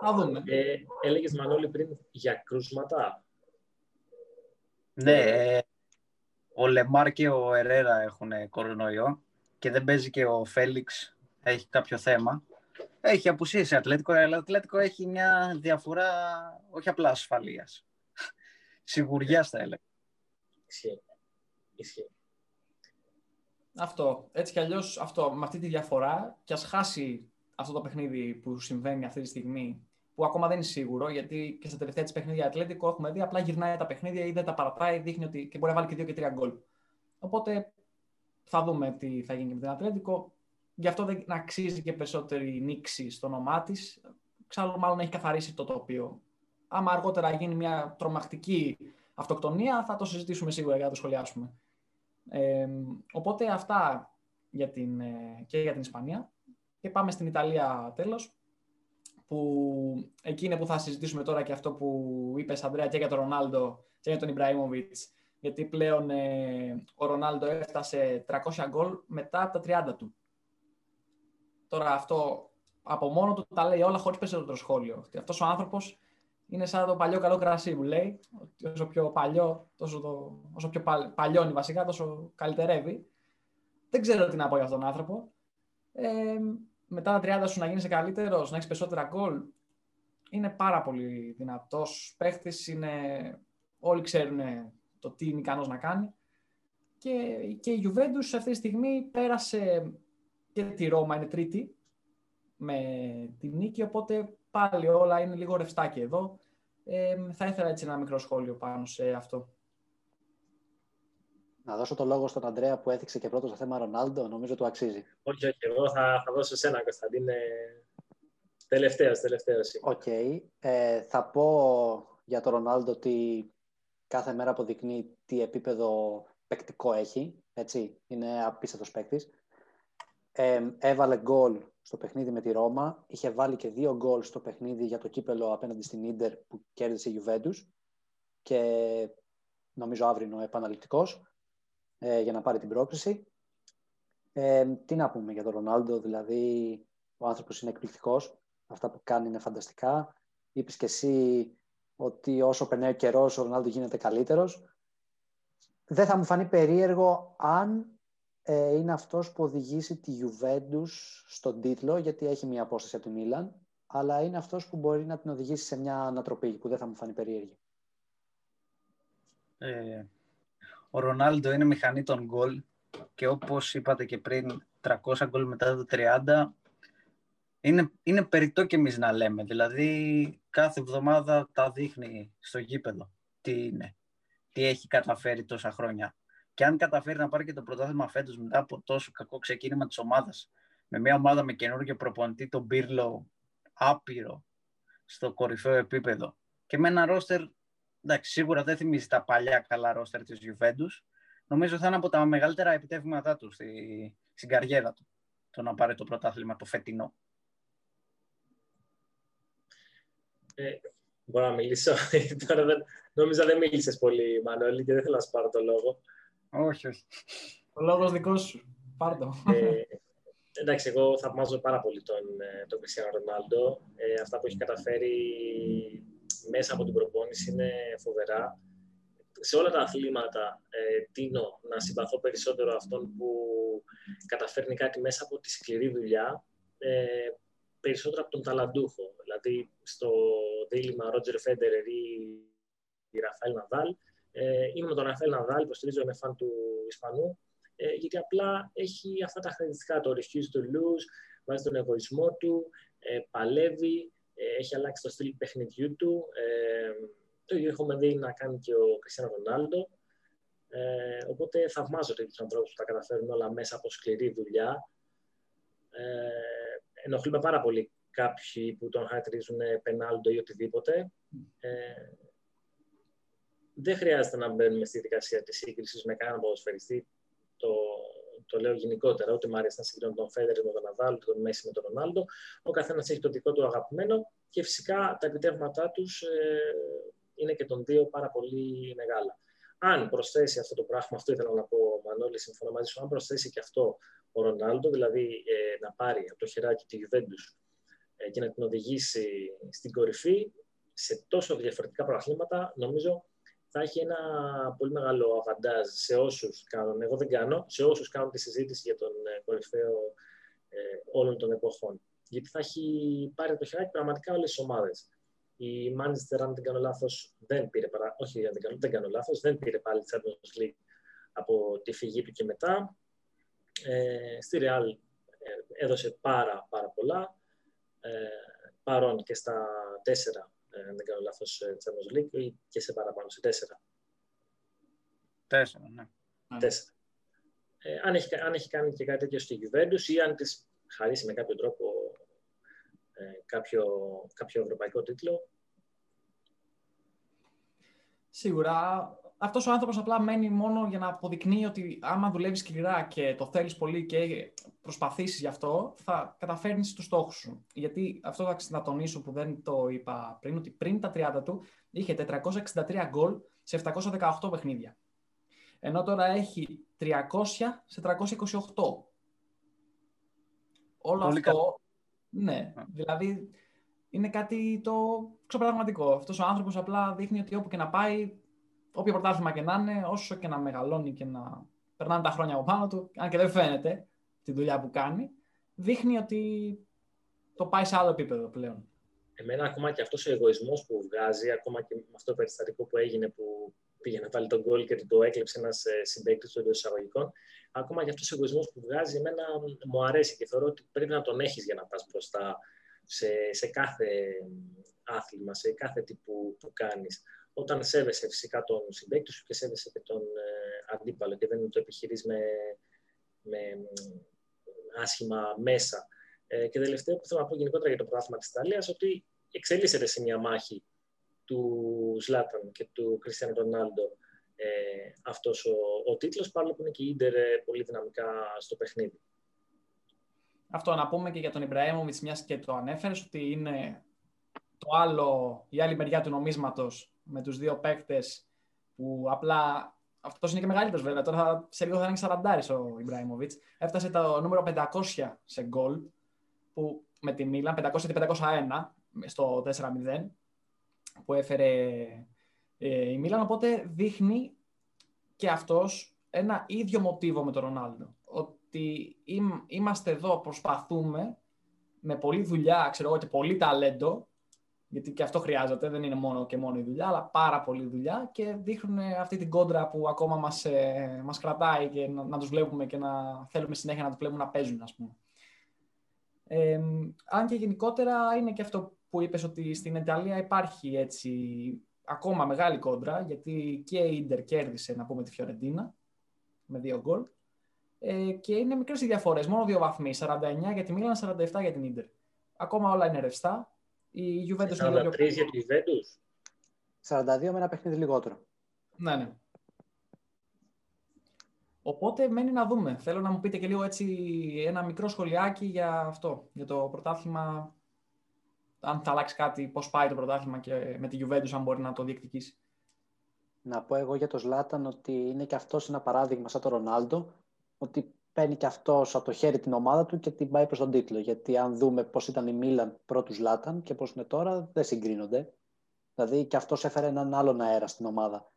Θα δούμε. Ε, έλεγες Μανώλη πριν για κρούσματα; Ναι, ε, ο Λεμάρ και ο Ερέρα έχουν κορονοϊό και δεν παίζει και ο Φέλιξ, έχει κάποιο θέμα. Έχει απουσίες η Ατλέτικο, αλλά η Ατλέτικο έχει μια διαφορά όχι απλά ασφαλείας. Σιγουριάς θα έλεγα. Ισχύει. Ισχύει. Αυτό. Έτσι κι αλλιώς αυτό, με αυτή τη διαφορά, και ας χάσει αυτό το παιχνίδι που συμβαίνει αυτή τη στιγμή, που ακόμα δεν είναι σίγουρο, γιατί και στα τελευταία της παιχνίδια Ατλέτικο έχουμε δει απλά γυρνάει τα παιχνίδια ή δεν τα παρατάει, δείχνει ότι και μπορεί να βάλει και δύο και τρία γκολ. Οπότε θα δούμε τι θα γίνει και με την Ατλέτικο. Γι' αυτό δεν αξίζει και περισσότερη νήξη στο όνομά της. Ξάλλου, μάλλον έχει καθαρίσει το τοπίο. Άμα αργότερα γίνει μια τρομακτική αυτοκτονία, θα το συζητήσουμε σίγουρα για να το σχολιάσουμε. Ε, οπότε αυτά για την, ε, και για την Ισπανία. Και πάμε στην Ιταλία τέλος, που εκεί είναι που θα συζητήσουμε τώρα και αυτό που είπες Ανδρέα και για τον Ρονάλντο και για τον Ιμπραήμοβιτς, γιατί πλέον ε, ο Ρονάλντο έφτασε 300 γκολ μετά από τα 30 του. Τώρα αυτό από μόνο του τα λέει όλα χωρίς περισσότερο σχόλιο. Ότι αυτός ο άνθρωπος είναι σαν το παλιό καλό κρασί που λέει, ότι όσο πιο παλιό, τόσο το, όσο πιο παλ, παλιώνει βασικά, τόσο καλυτερεύει. Δεν ξέρω τι να πω για αυτόν τον άνθρωπο. Ε, μετά τα 30 σου να γίνεις καλύτερος, να έχεις περισσότερα γκολ, είναι πάρα πολύ δυνατός παίχτης, είναι... όλοι ξέρουν το τι είναι ικανός να κάνει. Και, και η Juventus αυτή τη στιγμή πέρασε και τη Ρώμα, είναι τρίτη, με τη νίκη, οπότε πάλι όλα είναι λίγο ρευστά κι εδώ. Ε, θα ήθελα έτσι ένα μικρό σχόλιο πάνω σε αυτό. Να δώσω το λόγο στον Αντρέα που έθιξε και πρώτος το θέμα Ρονάλντο. Νομίζω του αξίζει. Όχι, όχι. Εγώ θα, θα δώσω σε σένα, Κωνσταντίνε. Τελευταίος, τελευταίος. OK. Okay. Ε, θα πω για τον Ρονάλντο ότι κάθε μέρα αποδεικνύει τι επίπεδο παικτικό έχει. Έτσι. Είναι απίστευτος παίκτης. Ε, έβαλε γκολ στο παιχνίδι με τη Ρώμα. Είχε βάλει και δύο γκολ στο παιχνίδι για το κύπελο απέναντι στην Ίντερ που κέρδισε η Juventus. Και νομίζω αύριο είναι ο επαναληπτικός ε, για να πάρει την πρόκριση. Ε, τι να πούμε για τον Ρονάλντο, δηλαδή ο άνθρωπος είναι εκπληκτικός. Αυτά που κάνει είναι φανταστικά. Είπες και εσύ ότι όσο περνάει ο καιρός ο Ρονάλντο γίνεται καλύτερος. Δεν θα μου φανεί περίεργο αν ε, είναι αυτός που οδηγήσει τη Juventus στον τίτλο, γιατί έχει μια απόσταση από τη Μίλαν, αλλά είναι αυτός που μπορεί να την οδηγήσει σε μια ανατροπή, που δεν θα μου φανεί περίεργη. Ε, ο Ρονάλντο είναι μηχανή των γκολ και όπως είπατε και πριν, 300 γκολ μετά το 30, είναι, είναι περιττό και εμείς να λέμε. Δηλαδή, κάθε εβδομάδα τα δείχνει στο γήπεδο τι είναι, τι έχει καταφέρει τόσα χρόνια. Και αν καταφέρει να πάρει και το πρωτάθλημα φέτος μετά από τόσο κακό ξεκίνημα της ομάδας, με μια ομάδα με καινούργιο προπονητή, τον Μπίρλο, άπειρο, στο κορυφαίο επίπεδο, και με ένα ρόστερ, εντάξει, σίγουρα δεν θυμίζει τα παλιά καλά ρόστερ της Juventus, νομίζω θα είναι από τα μεγαλύτερα επιτεύγματά του στη, στην καριέρα του, το να πάρει το πρωτάθλημα το φετινό. Ε, μπορώ να μιλήσω. Τώρα δεν, νόμιζα δεν μίλησες πολύ, Μανώλη, και δεν θέλω να σου πάρω το λόγο. Όχι, όχι. Ο λόγος δικός σου. Πάρ' το. Ε, εντάξει, εγώ θαυμάζω πάρα πολύ τον, τον Κριστιανό Ρονάλντο. Ε, αυτά που έχει καταφέρει μέσα από την προπόνηση είναι φοβερά. σε όλα τα αθλήματα ε, τίνω να συμπαθώ περισσότερο αυτόν που καταφέρνει κάτι μέσα από τη σκληρή δουλειά ε, περισσότερο από τον ταλαντούχο. Δηλαδή, στο δίλημα Ρότζερ Φέντερερ ή Ραφαέλ Ναδάλ, ε, είμαι με τον Ραφαέλ Ναδάλ, υποστηρίζω, είμαι φαν του Ισπανού, ε, γιατί απλά έχει αυτά τα χαρακτηριστικά, το refuse to lose, βάζει τον εγωισμό του, ε, παλεύει, ε, έχει αλλάξει το στυλ παιχνιδιού του. Ε, το ίδιο έχουμε δει να κάνει και ο Κριστιανό Ρονάλντο. Ε, οπότε θαυμάζω τέτοιους ανθρώπους που τα καταφέρουν όλα μέσα από σκληρή δουλειά. Ε, ενοχλούμε πάρα πολύ κάποιοι που τον χαρακτηρίζουν πενάλντο ή οτιδήποτε. Ε, δεν χρειάζεται να μπαίνουμε στη δικασία της σύγκρισης με κανέναν ποδοσφαιριστή. Το, το λέω γενικότερα. Ούτε μου αρέσει να συγκρίνω τον Φέντερ με τον Ναδάλ, τον Μέση με τον Ρονάλντο. Ο καθένας έχει το δικό του αγαπημένο και φυσικά τα επιτεύγματά τους ε, είναι και των δύο πάρα πολύ μεγάλα. Αν προσθέσει αυτό το πράγμα, αυτό ήθελα να πω, Μανώλη, συμφωνώ μαζί σου, αν προσθέσει και αυτό ο Ρονάλντο, δηλαδή ε, να πάρει από το χεράκι τη Juventus ε, και να την οδηγήσει στην κορυφή, σε τόσο διαφορετικά προαθλήματα, νομίζω θα έχει ένα πολύ μεγάλο αβαντάζ σε όσους κάνουν, εγώ δεν κάνω, σε όσους κάνουν τη συζήτηση για τον ε, κορυφαίο ε, όλων των εποχών. Γιατί θα έχει πάρει το χεράκι πραγματικά όλες τις ομάδες. Η Manchester, αν δεν κάνω λάθος, δεν πήρε, παρά, όχι, αν δεν κάνω, δεν κάνω λάθος, δεν πήρε πάλι τη Champions League από τη φυγή του και μετά. Ε, στη Real ε, έδωσε πάρα, πάρα πολλά. Ε, παρόν και στα τέσσερα ε, αν δεν κάνω λάθος, ε, Champions League ή και σε παραπάνω, σε τέσσερα. Τέσσερα, ναι. Τέσσερα. Ε, αν, έχει, αν έχει κάνει και κάτι τέτοιο στη Juventus ή αν της χαρίσει με κάποιο τρόπο ε, κάποιο, κάποιο ευρωπαϊκό τίτλο. Σίγουρα αυτός ο άνθρωπος απλά μένει μόνο για να αποδεικνύει ότι άμα δουλεύεις σκληρά και το θέλεις πολύ και προσπαθήσεις γι' αυτό, θα καταφέρνεις τους στόχους σου. Γιατί αυτό θα να τονίσω που δεν το είπα πριν, ότι πριν τα 30 του είχε 463 γκολ σε 718 παιχνίδια. Ενώ τώρα έχει 300 σε 328. Όλο αυτό. Ναι, δηλαδή είναι κάτι το ξεπραγματικό. Αυτός ο άνθρωπος απλά δείχνει ότι όπου και να πάει όποιο πρωτάθλημα και να είναι, όσο και να μεγαλώνει και να περνάνε τα χρόνια από πάνω του, αν και δεν φαίνεται τη δουλειά που κάνει, δείχνει ότι το πάει σε άλλο επίπεδο πλέον. Εμένα ακόμα και αυτός ο εγωισμός που βγάζει, ακόμα και με αυτό το περιστατικό που έγινε που πήγε να βάλει τον γκολ και το έκλεψε ένας ε, συμπαίκτης του εντός εισαγωγικών. Ακόμα και αυτός ο εγωισμός που βγάζει, εμένα μου αρέσει και θεωρώ ότι πρέπει να τον έχεις για να πας μπροστά σε, σε κάθε άθλημα, σε κάθε τι που, που κάνεις όταν σέβεσαι φυσικά τον συμπέκτη σου και σέβεσαι και τον ε, αντίπαλο και δεν το επιχειρείς με, με άσχημα μέσα. Ε, και τελευταίο που θέλω να πω γενικότερα για το πρόγραμμα της Ιταλίας, ότι εξελίσσεται σε μια μάχη του Ζλάταν και του Κριστιανού Ρονάλντο ε, αυτός ο, ο τίτλος, παρόλο που είναι και η Ίντερ ε, πολύ δυναμικά στο παιχνίδι. Αυτό να πούμε και για τον Ιμπραήμοβιτς, μιας και το ανέφερες, ότι είναι το άλλο, η άλλη μεριά του νομίσματος με τους δύο παίκτες που απλά αυτός είναι και μεγαλύτερος βέβαια. Τώρα θα, σε λίγο θα είναι 40 ο Ιμπραήμοβιτς. Έφτασε το νούμερο 500 σε γκολ που με τη Μίλαν, 500-501 στο 4-0 που έφερε ε, η Μίλαν. Οπότε δείχνει και αυτός ένα ίδιο μοτίβο με τον Ρονάλντο. Ότι είμαστε εδώ, προσπαθούμε με πολλή δουλειά, ξέρω εγώ, και πολύ ταλέντο γιατί και αυτό χρειάζεται, δεν είναι μόνο και μόνο η δουλειά, αλλά πάρα πολύ δουλειά και δείχνουν αυτή την κόντρα που ακόμα μας, ε, μας κρατάει και να, να τους βλέπουμε και να θέλουμε συνέχεια να τους βλέπουμε να παίζουν, ας πούμε. Ε, αν και γενικότερα είναι και αυτό που είπες ότι στην Ιταλία υπάρχει έτσι ακόμα μεγάλη κόντρα, γιατί και η Ίντερ κέρδισε, να πούμε, τη Φιωρεντίνα με δύο γκολ. Ε, και είναι μικρές οι διαφορές, μόνο δύο βαθμοί, 49 για τη Μίλαν, 47 για την Ίντερ. Ακόμα όλα είναι ρευστά. Η Juventus 43 για τη Juventus. 42 με ένα παιχνίδι λιγότερο. Ναι, ναι. Οπότε μένει να δούμε. Θέλω να μου πείτε και λίγο έτσι ένα μικρό σχολιάκι για αυτό, για το πρωτάθλημα. Αν θα αλλάξει κάτι, πώς πάει το πρωτάθλημα και με τη Juventus, αν μπορεί να το διεκδικήσει. Να πω εγώ για το Ζλάταν ότι είναι και αυτός ένα παράδειγμα σαν το Ρονάλντο, ότι παίρνει και αυτός από το χέρι την ομάδα του και την πάει προς τον τίτλο. Γιατί αν δούμε πώς ήταν η Μίλαν πρώτους Λάταν και πώς είναι τώρα, δεν συγκρίνονται. Δηλαδή και αυτός έφερε έναν άλλον αέρα στην ομάδα.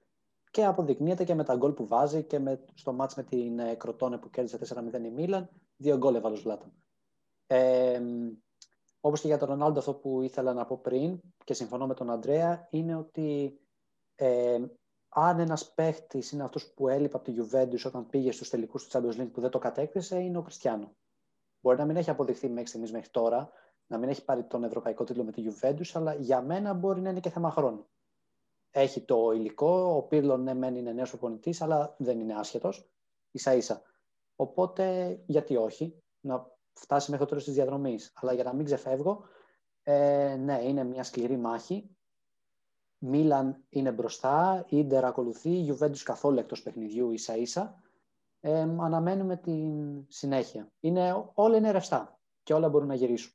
και αποδεικνύεται και με τα γκολ που βάζει και με, στο μάτς με την ε, Κροτόνε που κέρδισε 4-0 η Μίλαν, δύο γκολ έβαλε ο Ζλάταν. Ε, όπως και για τον Ρονάλντο αυτό που ήθελα να πω πριν και συμφωνώ με τον Αντρέα είναι ότι ε, αν ένας παίχτης είναι αυτός που έλειπε από τη Juventus όταν πήγε στους τελικούς του Champions League που δεν το κατέκτησε είναι ο Κριστιανό. Μπορεί να μην έχει αποδειχθεί μέχρι στιγμής μέχρι τώρα, να μην έχει πάρει τον ευρωπαϊκό τίτλο με τη Juventus, αλλά για μένα μπορεί να είναι και θέμα χρόνου. Έχει το υλικό, ο Πύρλο ναι μεν είναι νέος προπονητής, αλλά δεν είναι άσχετος, ίσα ίσα. Οπότε γιατί όχι, να φτάσει μέχρι το τέλος της διαδρομής. Αλλά για να μην ξεφεύγω, ε, ναι, είναι μια σκληρή μάχη. Μίλαν είναι μπροστά, Ίντερ ακολουθεί, Juventus καθόλου εκτός παιχνιδιού ίσα ίσα. Ε, αναμένουμε την συνέχεια. Είναι, όλα είναι ρευστά και όλα μπορούν να γυρίσουν.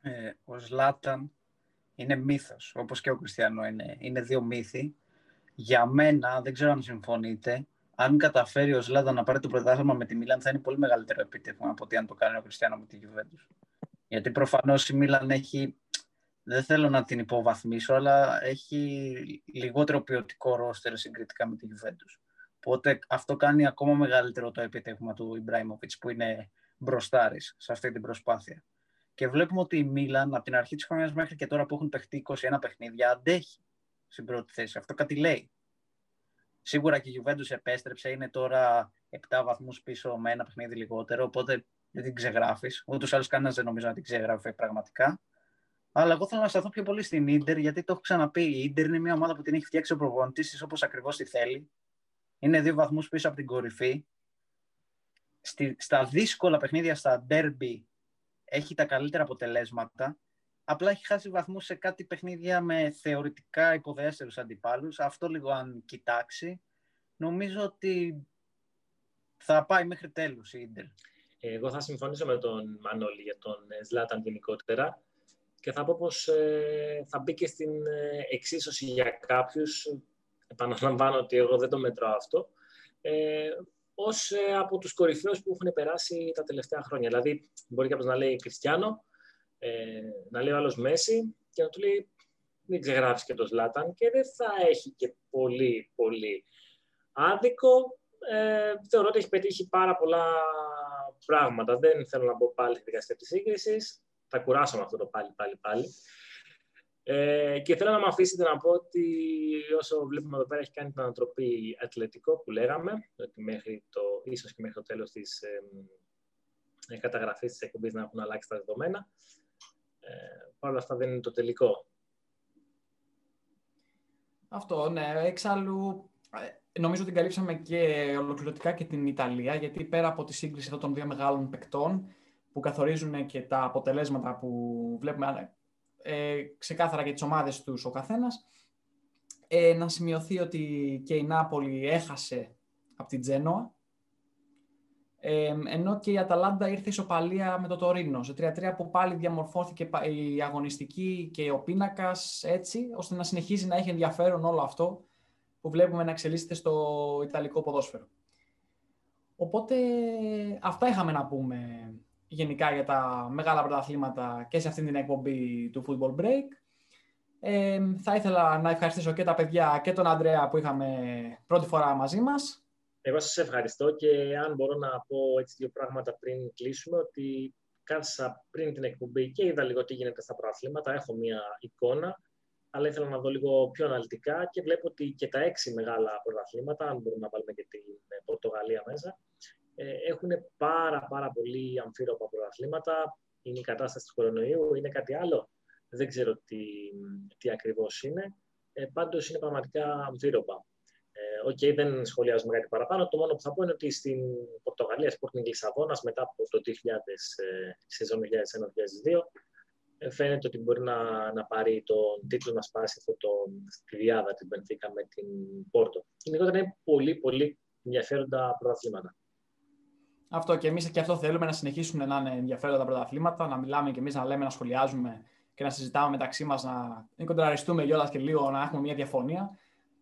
Ε, ο Σλάταν είναι μύθος, όπως και ο Κριστιανό είναι, είναι δύο μύθοι. Για μένα, δεν ξέρω αν συμφωνείτε, αν καταφέρει ο Σλάταν να πάρει το πρωτάθλημα με τη Μίλαν, θα είναι πολύ μεγαλύτερο επίτευγμα από ότι αν το κάνει ο Κριστιανό με τη Juventus. Γιατί προφανώς η Μίλαν έχει, δεν θέλω να την υποβαθμίσω, αλλά έχει λιγότερο ποιοτικό ρόστερ συγκριτικά με τη Juventus. Οπότε αυτό κάνει ακόμα μεγαλύτερο το επίτευγμα του Ιμπράιμοβιτ που είναι μπροστάρης σε αυτή την προσπάθεια. Και βλέπουμε ότι η Μίλαν από την αρχή της χρονιάς μέχρι και τώρα που έχουν παιχτεί 21 παιχνίδια αντέχει στην πρώτη θέση. Αυτό κάτι λέει. Σίγουρα και η Juventus επέστρεψε, είναι τώρα 7 βαθμούς πίσω με ένα παιχνίδι λιγότερο, οπότε δεν την ξεγράφεις. Ούτως ή άλλως κανένας δεν νομίζω να την ξεγράφει πραγματικά. Αλλά εγώ θέλω να σταθώ πιο πολύ στην ντερ, γιατί το έχω ξαναπεί. Η ντερ είναι μια ομάδα που την έχει φτιάξει ο προπονητής της όπως ακριβώς τη θέλει. Είναι δύο βαθμούς πίσω από την κορυφή. Στη, στα δύσκολα παιχνίδια, στα derby, έχει τα καλύτερα αποτελέσματα. Απλά έχει χάσει βαθμούς σε κάτι παιχνίδια με θεωρητικά υποδέστερους αντιπάλους. Αυτό λίγο αν κοιτάξει, νομίζω ότι θα πάει μέχρι τέλους η Ίντερ. Εγώ θα συμφωνήσω με τον Μανώλη για τον Ζλάταν γενικότερα και θα πω πως ε, θα μπει και στην ε, εξίσωση για κάποιους, επαναλαμβάνω ότι εγώ δεν το μετράω αυτό, ε, ως ε, από τους κορυφαίους που έχουν περάσει τα τελευταία χρόνια. Δηλαδή, μπορεί κάποιος να λέει Κριστιανό, ε, να λέει ο άλλος Μέση και να του λέει μην ξεγράψεις και το Σλάταν και δεν θα έχει και πολύ, πολύ άδικο. Ε, θεωρώ ότι έχει πετύχει πάρα πολλά πράγματα. Δεν θέλω να μπω πάλι στη δικασία της σύγκρισης. Θα κουράσω με αυτό το πάλι, πάλι, πάλι. Ε, και θέλω να με αφήσετε να πω ότι όσο βλέπουμε εδώ πέρα έχει κάνει την ανατροπή αθλητικό που λέγαμε, ότι μέχρι το, ίσως και μέχρι το τέλος της ε, καταγραφής της εκπομπής να έχουν αλλάξει τα δεδομένα. Ε, Παρ' όλα αυτά δεν είναι το τελικό. Αυτό, ναι. Εξάλλου, ε, νομίζω ότι καλύψαμε και ολοκληρωτικά και την Ιταλία, γιατί πέρα από τη σύγκριση αυτών των δύο μεγάλων παικτών, που καθορίζουν και τα αποτελέσματα που βλέπουμε ε, ξεκάθαρα για τις ομάδες τους ο καθένας, ε, να σημειωθεί ότι και η Νάπολη έχασε από την Τζένοα, ε, ενώ και η Αταλάντα ήρθε ισοπαλία με το Τωρίνο, σε 3-3 που πάλι διαμορφώθηκε η αγωνιστική και ο πίνακας έτσι, ώστε να συνεχίζει να έχει ενδιαφέρον όλο αυτό που βλέπουμε να εξελίσσεται στο Ιταλικό ποδόσφαιρο. Οπότε αυτά είχαμε να πούμε γενικά για τα μεγάλα πρωταθλήματα και σε αυτήν την εκπομπή του Football Break. Ε, θα ήθελα να ευχαριστήσω και τα παιδιά και τον Αντρέα που είχαμε πρώτη φορά μαζί μας. Εγώ σας ευχαριστώ και αν μπορώ να πω έτσι δύο πράγματα πριν κλείσουμε, ότι κάθισα πριν την εκπομπή και είδα λίγο τι γίνεται στα πρωταθλήματα, έχω μία εικόνα, αλλά ήθελα να δω λίγο πιο αναλυτικά και βλέπω ότι και τα έξι μεγάλα πρωταθλήματα, αν μπορούμε να βάλουμε και την Πορτογαλία μέσα, ε, έχουν πάρα πάρα πολύ αμφίρροπα πρωταθλήματα. Είναι η κατάσταση του κορονοϊού, είναι κάτι άλλο. Δεν ξέρω τι, τι ακριβώς είναι. Ε, πάντως είναι πραγματικά αμφίρροπα. Ε, OK, okay, δεν σχολιάζουμε κάτι παραπάνω. Το μόνο που θα πω είναι ότι στην Πορτογαλία, Sporting Λισαβόνα, μετά από το 2000, ε, σεζόν 2001-2002, ε, φαίνεται ότι μπορεί να, να πάρει τον τίτλο να σπάσει αυτό το, τη διάδα την Πενθήκα με την Πόρτο. Γενικότερα είναι πολύ, πολύ ενδιαφέροντα πρωταθλήματα. Αυτό και εμείς και αυτό θέλουμε να συνεχίσουν να είναι ενδιαφέροντα πρωταθλήματα, να μιλάμε και εμείς, να λέμε, να σχολιάζουμε και να συζητάμε μεταξύ μας, να κοντραριστούμε κιόλας και λίγο, να έχουμε μια διαφωνία.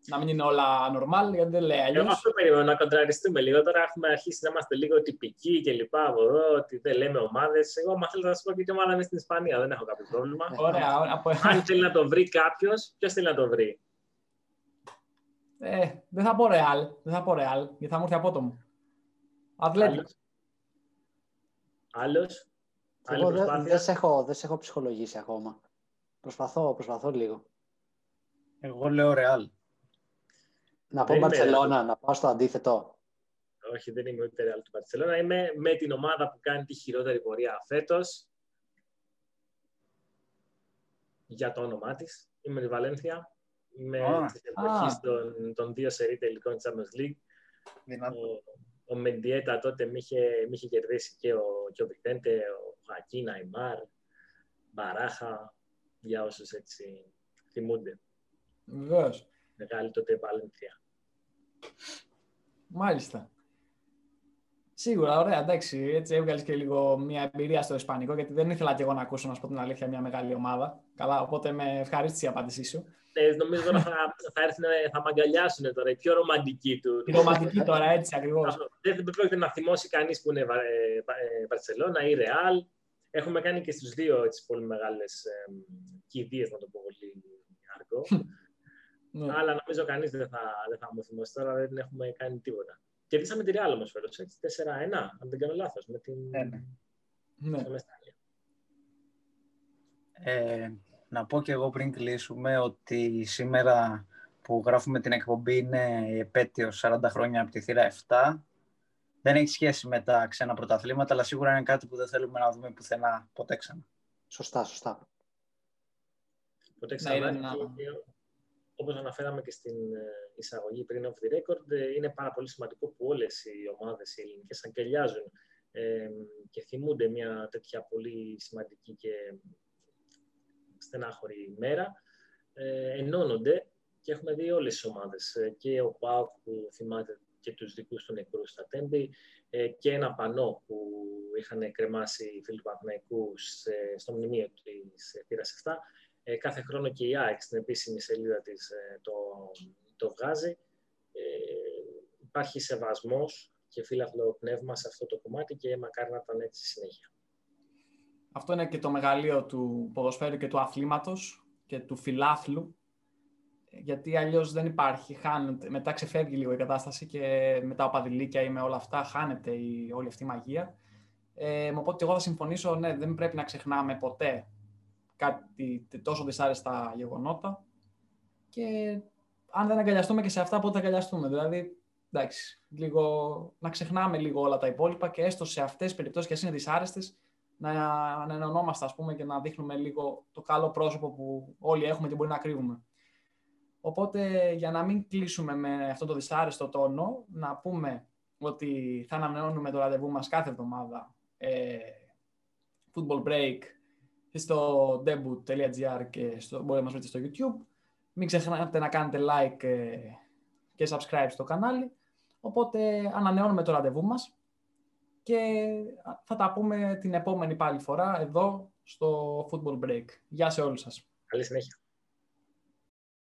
Να μην είναι όλα normal, γιατί δεν λέει αλλιώς. Εγώ αυτό περιμένω, να κοντραριστούμε λίγο. Τώρα έχουμε αρχίσει να είμαστε λίγο τυπικοί και λοιπά από εδώ, ότι δεν λέμε ομάδες. Εγώ, μα θέλετε να σας πω και τι ομάδα είμαι στην Ισπανία, δεν έχω κάποιο πρόβλημα. Ωραία, Αν θέλει να το βρει κάποιος, ποιος θέλει να το βρει; Ε, δεν θα πω Real. Δεν θα πω Real, γιατί θα μου έρθει απότομο. Ατλέτικος. Άλλος. Άλλη Εγώ δεν προσπάθεια. δεν σε έχω, δεν σε έχω ψυχολογήσει ακόμα. Προσπαθώ, προσπαθώ λίγο. Εγώ λέω Real. Να πω Δεν είμαι- Μπαρσελόνα, να πάω στο αντίθετο. Όχι, δεν είμαι ούτε Real του Barcelona. Είμαι με την ομάδα που κάνει τη χειρότερη πορεία φέτος. Για το όνομά της. Είμαι η Βαλένθια. Είμαι Α. της εποχής των, των δύο σερί τελικών της Champions League. Δυνατό. Ο, ο Μεντιέτα τότε με είχε, με είχε κερδίσει και ο, και ο Βικτέντε, ο Χακίν, Αϊμάρ, Μπαράχα, για όσους έτσι θυμούνται. Βεβαίως. Μεγάλη τότε Βαλένθια. Μάλιστα. Σίγουρα, ωραία, εντάξει. Έτσι έβγαλες και λίγο μια εμπειρία στο Ισπανικό, γιατί δεν ήθελα και εγώ να ακούσω, να σου πω την αλήθεια, μια μεγάλη ομάδα. Καλά, οπότε με ευχαρίστησε η απάντησή σου. Ε, νομίζω τώρα θα, θα, έρθουν, θα μ' αγκαλιάσουν τώρα, οι πιο ρομαντικοί του. Η ρομαντική τώρα, έτσι ακριβώς. Δεν δεν πρόκειται να θυμώσει κανείς που είναι Βα- ε, Βα- ε, Μπαρσελόνα ή Ρεάλ. Έχουμε κάνει και στους δύο έτσι, πολύ μεγάλες ε, κηδείες, να το πω πολύ αργό. Ναι. Αλλά νομίζω κανείς δεν θα, δεν θα μου θυμώσει τώρα, δεν έχουμε κάνει τίποτα. Κερδίσαμε τη Ρεάλ όμως φέτος, έτσι, 4-1, αν δεν κάνω λάθος, με την Ναι, ναι. Ναι. στο Μεστάνια. Ε, να πω και εγώ πριν κλείσουμε ότι σήμερα που γράφουμε την εκπομπή είναι η επέτειος 40 χρόνια από τη θύρα 7. Δεν έχει σχέση με τα ξένα πρωταθλήματα, αλλά σίγουρα είναι κάτι που δεν θέλουμε να δούμε πουθενά ποτέ ξανά. Σωστά, σωστά. Ποτέ Ναι, ξανά. είναι ένα- και, όπως αναφέραμε και στην ε, εισαγωγή πριν off the record, ε, είναι πάρα πολύ σημαντικό που όλες οι ομάδες οι ελληνικές αγκαλιάζουν ε, και θυμούνται μια τέτοια πολύ σημαντική και στενάχωρη ημέρα. Ε, ενώνονται και έχουμε δει όλες τις ομάδες. Ε, Και ο ΠΑΟΚ που θυμάται και τους δικούς του νεκρούς στα Τέμπη ε, και ένα πανό που είχαν κρεμάσει οι φίλοι του Παναθηναϊκού σε- στο μνημείο της θύρας 7 ε, κάθε χρόνο και η ΑΕΚ στην επίσημη σελίδα της ε, το, το βγάζει. Ε, υπάρχει σεβασμός και φύλαθλο πνεύμα σε αυτό το κομμάτι και μακάρι να ήταν έτσι συνέχεια. Αυτό είναι και το μεγαλείο του ποδοσφαίρου και του αθλήματος και του φιλάθλου. Γιατί αλλιώς δεν υπάρχει. Χάνεται, μετά ξεφεύγει λίγο η κατάσταση και μετά ο παδηλίκια ή με όλα αυτά χάνεται η, όλη αυτή η μαγεία. Ε, οπότε εγώ θα συμφωνήσω, ναι, δεν πρέπει να ξεχνάμε ποτέ κάτι τόσο δυσάρεστα γεγονότα. Και αν δεν αγκαλιαστούμε και σε αυτά, πότε θα αγκαλιαστούμε. Δηλαδή, εντάξει, λίγο, να ξεχνάμε λίγο όλα τα υπόλοιπα και έστω σε αυτές τις περιπτώσεις και ας είναι δυσάρεστες, να, να ενωνόμαστε ας πούμε και να δείχνουμε λίγο το καλό πρόσωπο που όλοι έχουμε και μπορεί να κρύβουμε. Οπότε για να μην κλείσουμε με αυτό το δυσάρεστο τόνο, να πούμε ότι θα ανανεώνουμε το ραντεβού μας κάθε εβδομάδα ε, football break στο debut.gr και στο, μπορείτε να μας βρείτε στο YouTube. Μην ξεχνάτε να κάνετε like ε, και subscribe στο κανάλι. Οπότε ανανεώνουμε το ραντεβού μας και θα τα πούμε την επόμενη πάλι φορά εδώ στο Football Break. Γεια σε όλους σας. Καλή συνέχεια.